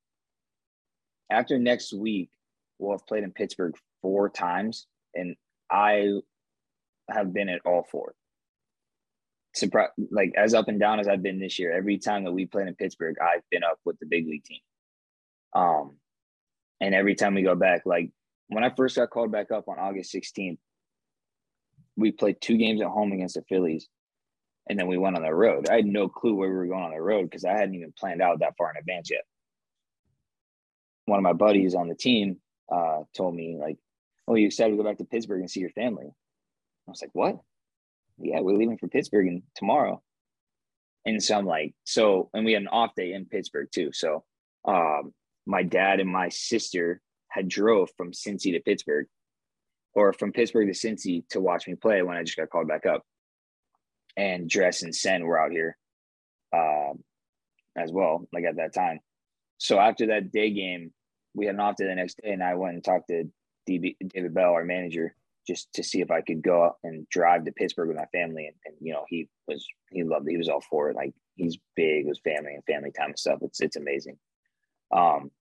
after next week, we'll have played in Pittsburgh four times, and I have been at all four. Surprise, like as up and down as I've been this year, every time that we played in Pittsburgh, I've been up with the big league team. Um, and every time we go back, like when I first got called back up on August 16th, we played two games at home against the Phillies, and then we went on the road. I had no clue where we were going on the road because I hadn't even planned out that far in advance yet. One of my buddies on the team uh, told me like, "Oh, you excited to go back to Pittsburgh and see your family?" I was like, what? Yeah, we're leaving for Pittsburgh tomorrow. And so I'm like, so, and we had an off day in Pittsburgh too. So um, my dad and my sister had drove from Cincy to Pittsburgh or from Pittsburgh to Cincy to watch me play when I just got called back up. And Dress and Sen were out here uh, as well, like at that time. So after that day game, we had an off day the next day, and I went and talked to DB, David Bell, our manager, just to see if I could go out and drive to Pittsburgh with my family. And, and, you know, he was, he loved it. He was all for it. Like he's big with family and family time and stuff. It's, it's amazing. Um,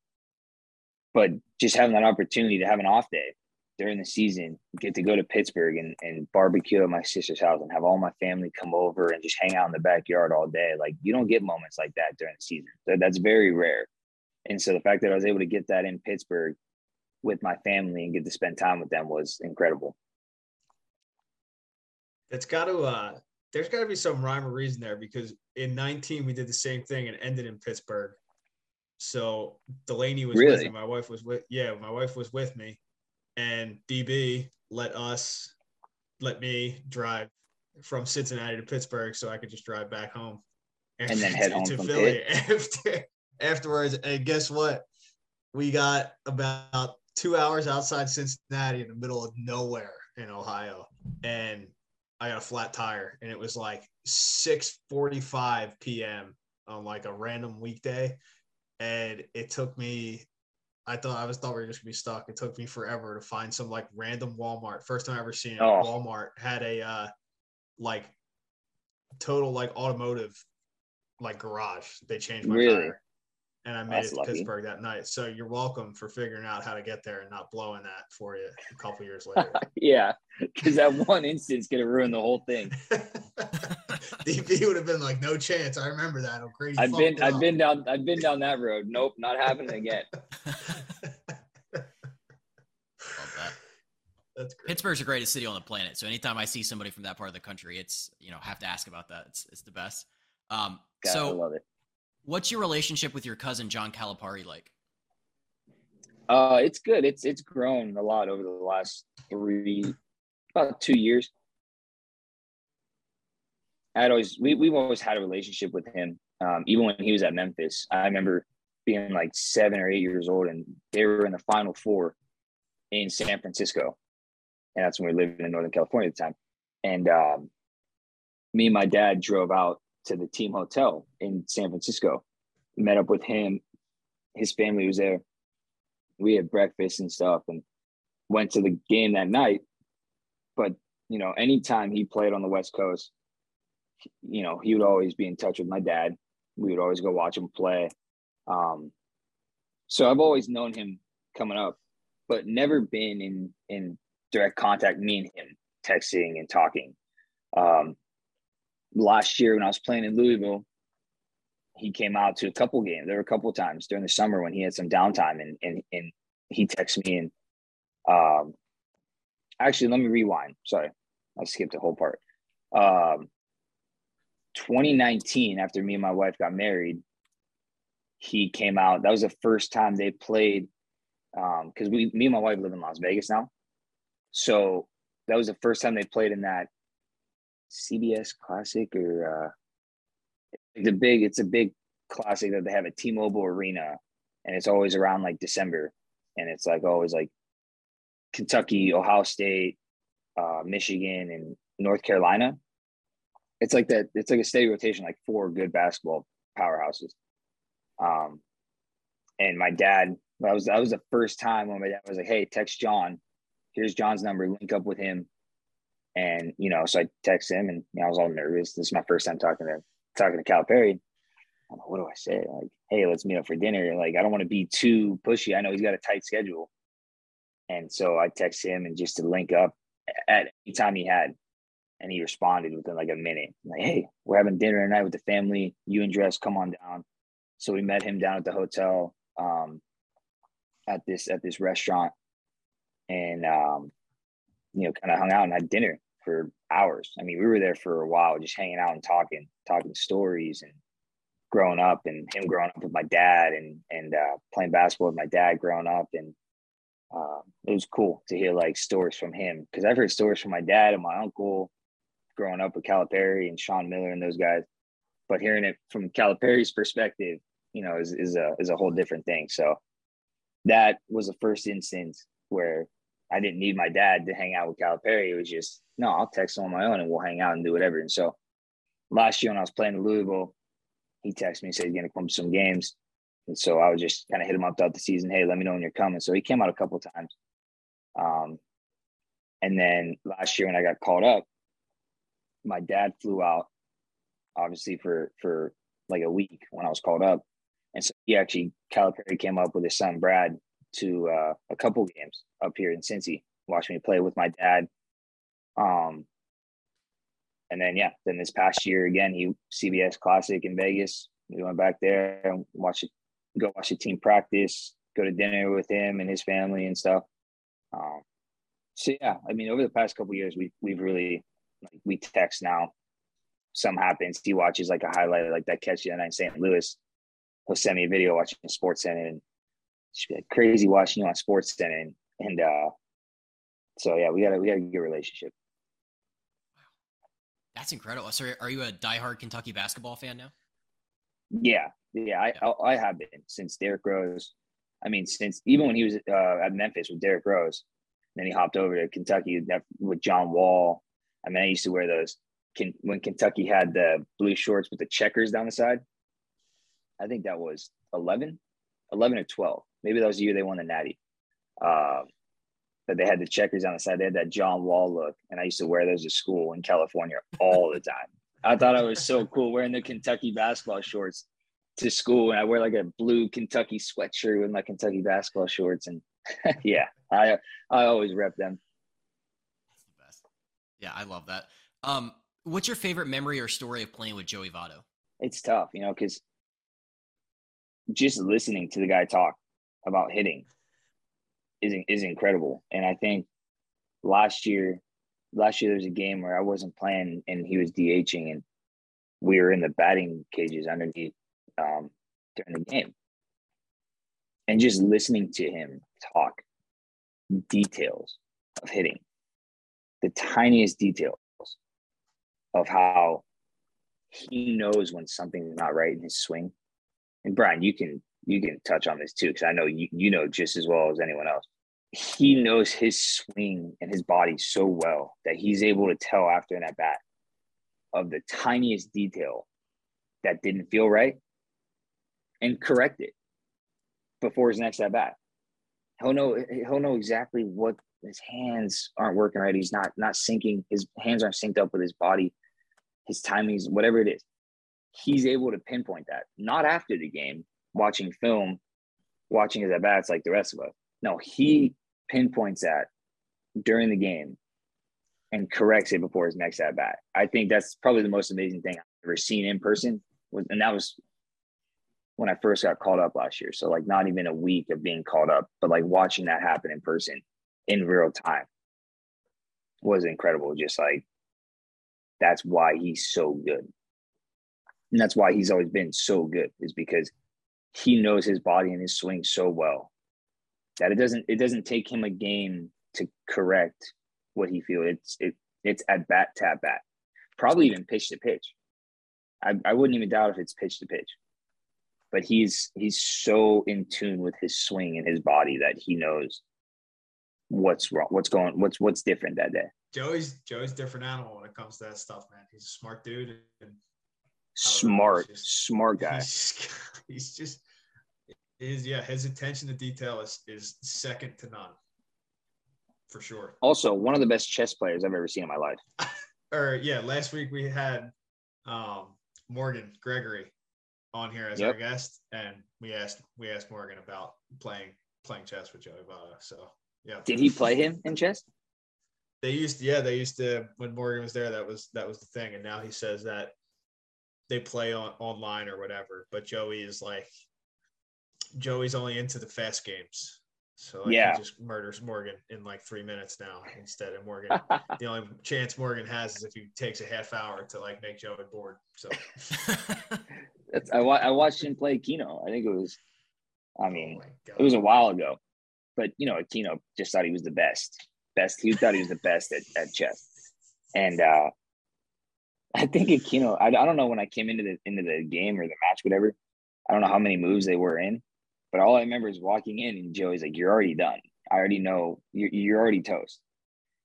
but just having that opportunity to have an off day during the season, get to go to Pittsburgh and, and barbecue at my sister's house and have all my family come over and just hang out in the backyard all day. Like you don't get moments like that during the season. That's very rare. And so the fact that I was able to get that in Pittsburgh with my family and get to spend time with them was incredible. It's got to uh there's got to be some rhyme or reason there because in 19 we did the same thing and ended in Pittsburgh. So Delaney was Really? with me. My wife was with yeah, my wife was with me, and DB let us let me drive from Cincinnati to Pittsburgh so I could just drive back home And then head to- home to from Philly after afterwards. And guess what? We got about two hours outside Cincinnati in the middle of nowhere in Ohio, and I got a flat tire, and it was like 6:45 p.m. on like a random weekday, and it took me. I thought I was thought we were just gonna be stuck. It took me forever to find some like random Walmart. First time I ever seen it. Oh. Walmart had a uh, like total like automotive like garage. They changed my Really? tire, and I made That's it to lucky. Pittsburgh that night. So you're welcome for figuring out how to get there and not blowing that for you a couple years later. Yeah, because that one instance could have ruined the whole thing. DB would have been like, no chance. I remember that. O'Grady. I've been it I've up. been down I've been down that road. Nope, not happening again. That. That's great. Pittsburgh's the greatest city on the planet. So anytime I see somebody from that part of the country, it's you know have to ask about that. It's it's the best. Um, God, I so love it. What's your relationship with your cousin John Calipari like? Uh, it's good. It's it's grown a lot over the last three, about two years. I'd always we we've always had a relationship with him. Um, even when he was at Memphis, I remember being like seven or eight years old, and they were in the Final Four in San Francisco, and that's when we lived in Northern California at the time. And um, me and my dad drove out to the team hotel in San Francisco, met up with him. His family was there we had breakfast and stuff and went to the game that night. But, you know, anytime he played on the West Coast, you know, he would always be in touch with my dad. We would always go watch him play. Um, so I've always known him coming up, but never been in in direct contact, me and him texting and talking. Um, last year when I was playing in Louisville, he came out to a couple games. There were a couple times during the summer when he had some downtime, and and and he texted me and um, actually let me rewind. Sorry, I skipped the whole part. Um, 2019, after me and my wife got married, he came out. That was the first time they played because we, me and my wife live in Las Vegas now, so that was the first time they played in that CBS Classic or. Uh, the big it's a big classic that they have at T-Mobile Arena and it's always around like December and it's like always like Kentucky, Ohio State, uh, Michigan and North Carolina. It's like that it's like a steady rotation like four good basketball powerhouses. Um and my dad that was that was the first time when my dad was like, "Hey, text John. Here's John's number. Link up with him." And you know, so I text him, and you know, I was all nervous. This is my first time talking to talking to Calipari. I'm like, what do I say? Like, hey, let's meet up for dinner. Like, I don't want to be too pushy. I know he's got a tight schedule. And so I text him and just to link up at any time he had. And he responded within like a minute. Like, hey, we're having dinner tonight with the family. You and Dress, come on down. So we met him down at the hotel um, at this at this restaurant and um, you know, kind of hung out and had dinner for hours. I mean, we were there for a while, just hanging out and talking, talking stories and growing up, and him growing up with my dad, and and uh, playing basketball with my dad growing up, and uh, it was cool to hear like stories from him because I've heard stories from my dad and my uncle growing up with Calipari and Sean Miller and those guys, but hearing it from Calipari's perspective, you know, is is a is a whole different thing. So that was the first instance where I didn't need my dad to hang out with Calipari. It was just, no, I'll text him on my own and we'll hang out and do whatever. And so last year when I was playing in Louisville, he texted me and said he's going to come to some games. And so I would just kind of hit him up throughout the season. Hey, let me know when you're coming. So he came out a couple times. Um, and then last year when I got called up, my dad flew out obviously for, for like a week when I was called up. And so he actually, Calipari came up with his son, Brad, to uh, a couple games up here in Cincy, watched me play with my dad. Um, and then yeah, then this past year again, he CBS Classic in Vegas. We went back there and watch it, go watch the team practice, go to dinner with him and his family and stuff. Um, so yeah, I mean, over the past couple years, we we've really like we text now Some happens, he watches like a highlight like that catch the other night in St. Louis. He'll send me a video watching Sports Center and crazy watching you on Sports Center and, and uh so yeah, we got a we got a good relationship. That's incredible. So, are you a diehard Kentucky basketball fan now? Yeah, yeah, I I, I have been since Derrick Rose. I mean, since even when he was uh, at Memphis with Derrick Rose, then he hopped over to Kentucky with John Wall. I mean, I used to wear those when Kentucky had the blue shorts with the checkers down the side. I think that was 11, 11 or 12. Maybe that was the year they won the Natty. Um, but they had the checkers on the side. They had that John Wall look, and I used to wear those to school in California all the time. I thought I was so cool wearing the Kentucky basketball shorts to school, and I wear like a blue Kentucky sweatshirt with my Kentucky basketball shorts, and yeah, I I always rep them. That's the best. Yeah, I love that. Um, what's your favorite memory or story of playing with Joey Votto? It's tough, you know, because just listening to the guy talk about hitting is is incredible. And I think last year, last year there was a game where I wasn't playing and he was DHing, and we were in the batting cages underneath um, during the game, and just listening to him talk details of hitting, the tiniest details of how he knows when something's not right in his swing. And Brian, you can you can touch on this too, because I know you, you know just as well as anyone else. He knows his swing and his body so well that he's able to tell after an at bat of the tiniest detail that didn't feel right and correct it before his next at bat. He'll know he'll know exactly what his hands aren't working right. He's not not syncing. His hands aren't synced up with his body, his timings, whatever it is. He's able to pinpoint that. Not after the game, watching film, watching his at bats like the rest of us. No, he hmm. pinpoints that during the game and corrects it before his next at bat. I think that's probably the most amazing thing I've ever seen in person. And that was when I first got called up last year. So like not even a week of being called up, but like watching that happen in person in real time was incredible. Just like that's why he's so good. And that's why he's always been so good, is because he knows his body and his swing so well that it doesn't it doesn't take him a game to correct what he feels. It's it it's at bat to at bat, probably even pitch to pitch. I, I wouldn't even doubt if it's pitch to pitch. But he's he's so in tune with his swing and his body that he knows what's wrong, what's going, what's what's different that day. Joey's Joey's different animal when it comes to that stuff, man. He's a smart dude and smart, just, smart guy. He's, he's just is yeah, his attention to detail is is second to none, for sure. Also, one of the best chess players I've ever seen in my life. or yeah, last week we had um, Morgan Gregory on here as yep. our guest, and we asked we asked Morgan about playing playing chess with Joey Votto. So yeah, did he play him in chess? They used to, yeah, they used to when Morgan was there. That was that was the thing, and now he says that they play on online or whatever. But Joey is like Joey's only into the fast games. So like, yeah, he just murders Morgan in like three minutes now instead of Morgan. the only chance Morgan has is if he takes a half hour to like make Joey bored. So That's, I, I watched him play Keno. I think it was, I mean, oh it was a while ago, but you know, Keno just thought he was the best, best. He thought he was the best at, at chess, and uh I think Keno. I, I don't know when I came into the into the game or the match, whatever. I don't know how many moves they were in, but all I remember is walking in and Joey's like, "You're already done. I already know you're, you're already toast."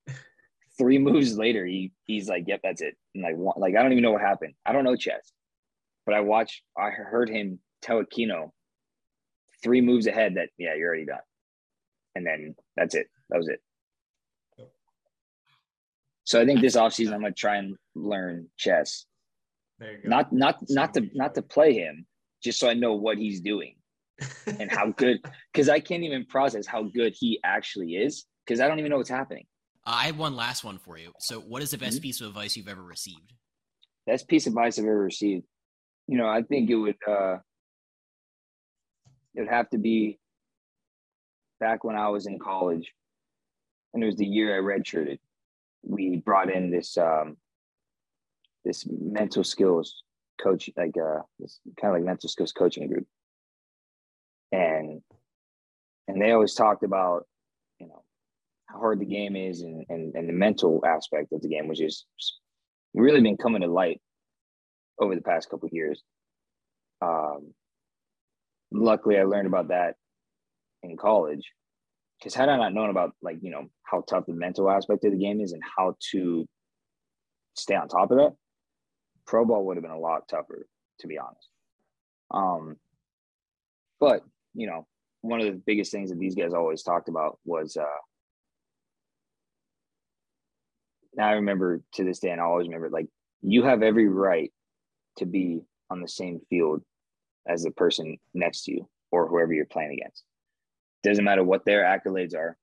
Three moves later, he he's like, "Yep, that's it." And like, one, like I don't even know what happened. I don't know chess, but I watched. I heard him tell Keno three moves ahead that yeah, you're already done, and then that's it. That was it. So I think this offseason I'm gonna try and learn chess. Not not not to not to play him, just so I know what he's doing and how good because I can't even process how good he actually is because I don't even know what's happening. Uh, I have one last one for you. So, what is the best mm-hmm. piece of advice you've ever received? Best piece of advice I've ever received. You know, I think it would uh it would have to be back when I was in college, and it was the year I redshirted. We brought in this um this mental skills coach, like uh, this kind of like mental skills coaching group, and and they always talked about you know how hard the game is and and, and the mental aspect of the game, which is really been coming to light over the past couple years. Um, luckily, I learned about that in college because had I not known about like you know how tough the mental aspect of the game is and how to stay on top of that, pro ball would have been a lot tougher, to be honest. Um, but you know, one of the biggest things that these guys always talked about was. Uh, now I remember to this day, and I always remember like you have every right to be on the same field as the person next to you or whoever you're playing against. Doesn't matter what their accolades are.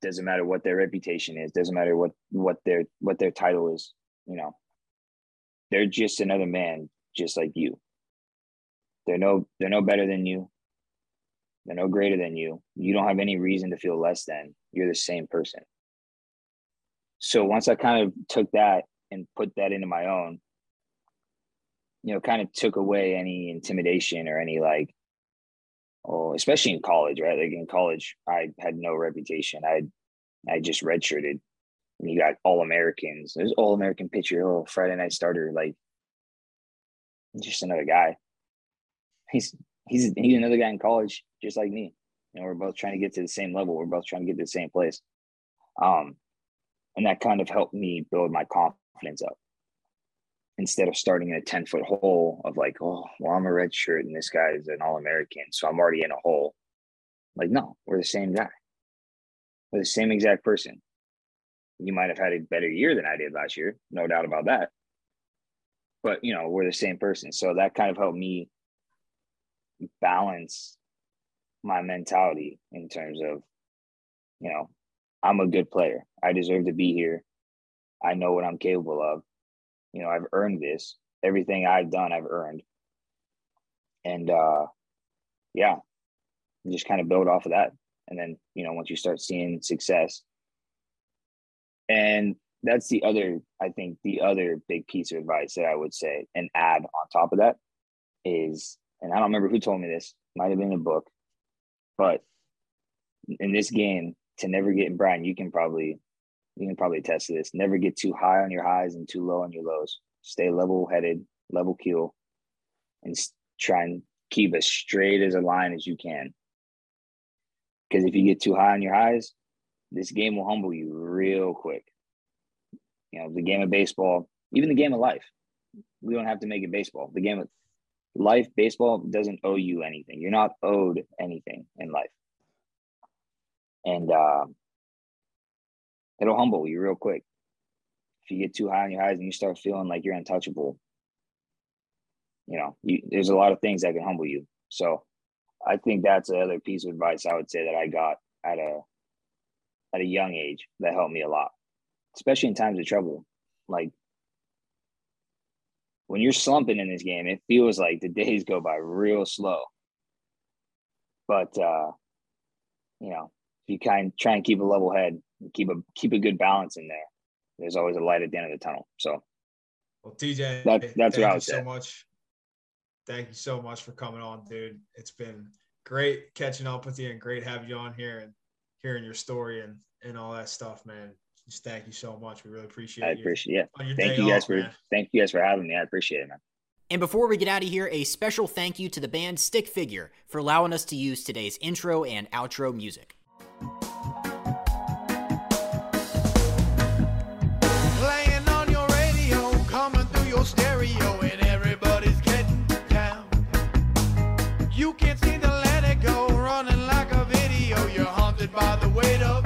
Doesn't matter what their reputation is. Doesn't matter what what their what their title is. You know, they're just another man, just like you. They're no they're no better than you. They're no greater than you. You don't have any reason to feel less than. You're the same person. So once I kind of took that and put that into my own, you know, kind of took away any intimidation or any like, oh, especially in college, right? Like in college, I had no reputation. I, I just redshirted. And you got all Americans. There's all American pitcher. Oh, Friday night starter. Like, just another guy. He's he's he's another guy in college, just like me. And we're both trying to get to the same level. We're both trying to get to the same place. Um, and that kind of helped me build my confidence up instead of starting in a 10 foot hole of like, oh, well, I'm a red shirt and this guy is an all American. So I'm already in a hole. Like, no, we're the same guy. We're the same exact person. You might have had a better year than I did last year, no doubt about that. But, you know, we're the same person. So that kind of helped me balance my mentality in terms of, you know, I'm a good player. I deserve to be here. I know what I'm capable of. You know, I've earned this. Everything I've done, I've earned. And uh yeah, just kind of build off of that. And then, you know, once you start seeing success. And that's the other, I think, the other big piece of advice that I would say and add on top of that is, and I don't remember who told me this, might have been a book, but in this game, to never get in Brian, you can probably you can probably attest to this. Never get too high on your highs and too low on your lows. Stay level headed, level keel, and try and keep as straight as a line as you can. Because if you get too high on your highs, this game will humble you real quick. You know, the game of baseball, even the game of life. We don't have to make it baseball. The game of life, baseball doesn't owe you anything. You're not owed anything in life and uh, it'll humble you real quick. If you get too high on your highs and you start feeling like you're untouchable, you know, you, there's a lot of things that can humble you. So I think that's the other piece of advice I would say that I got at a at a young age that helped me a lot, especially in times of trouble. Like when you're slumping in this game, it feels like the days go by real slow. But uh, you know, if you kind of try and keep a level head, keep a keep a good balance in there, there's always a light at the end of the tunnel. So, well, TJ, that, that's what I would say. so much. Thank you so much for coming on, dude. It's been great catching up with you and great having you on here and hearing your story and and all that stuff, man. Just thank you so much. We really appreciate. It. I appreciate it. Yeah. Thank you guys off, for man. thank you guys for having me. I appreciate it, man. And before we get out of here, a special thank you to the band Stick Figure for allowing us to use today's intro and outro music. The sun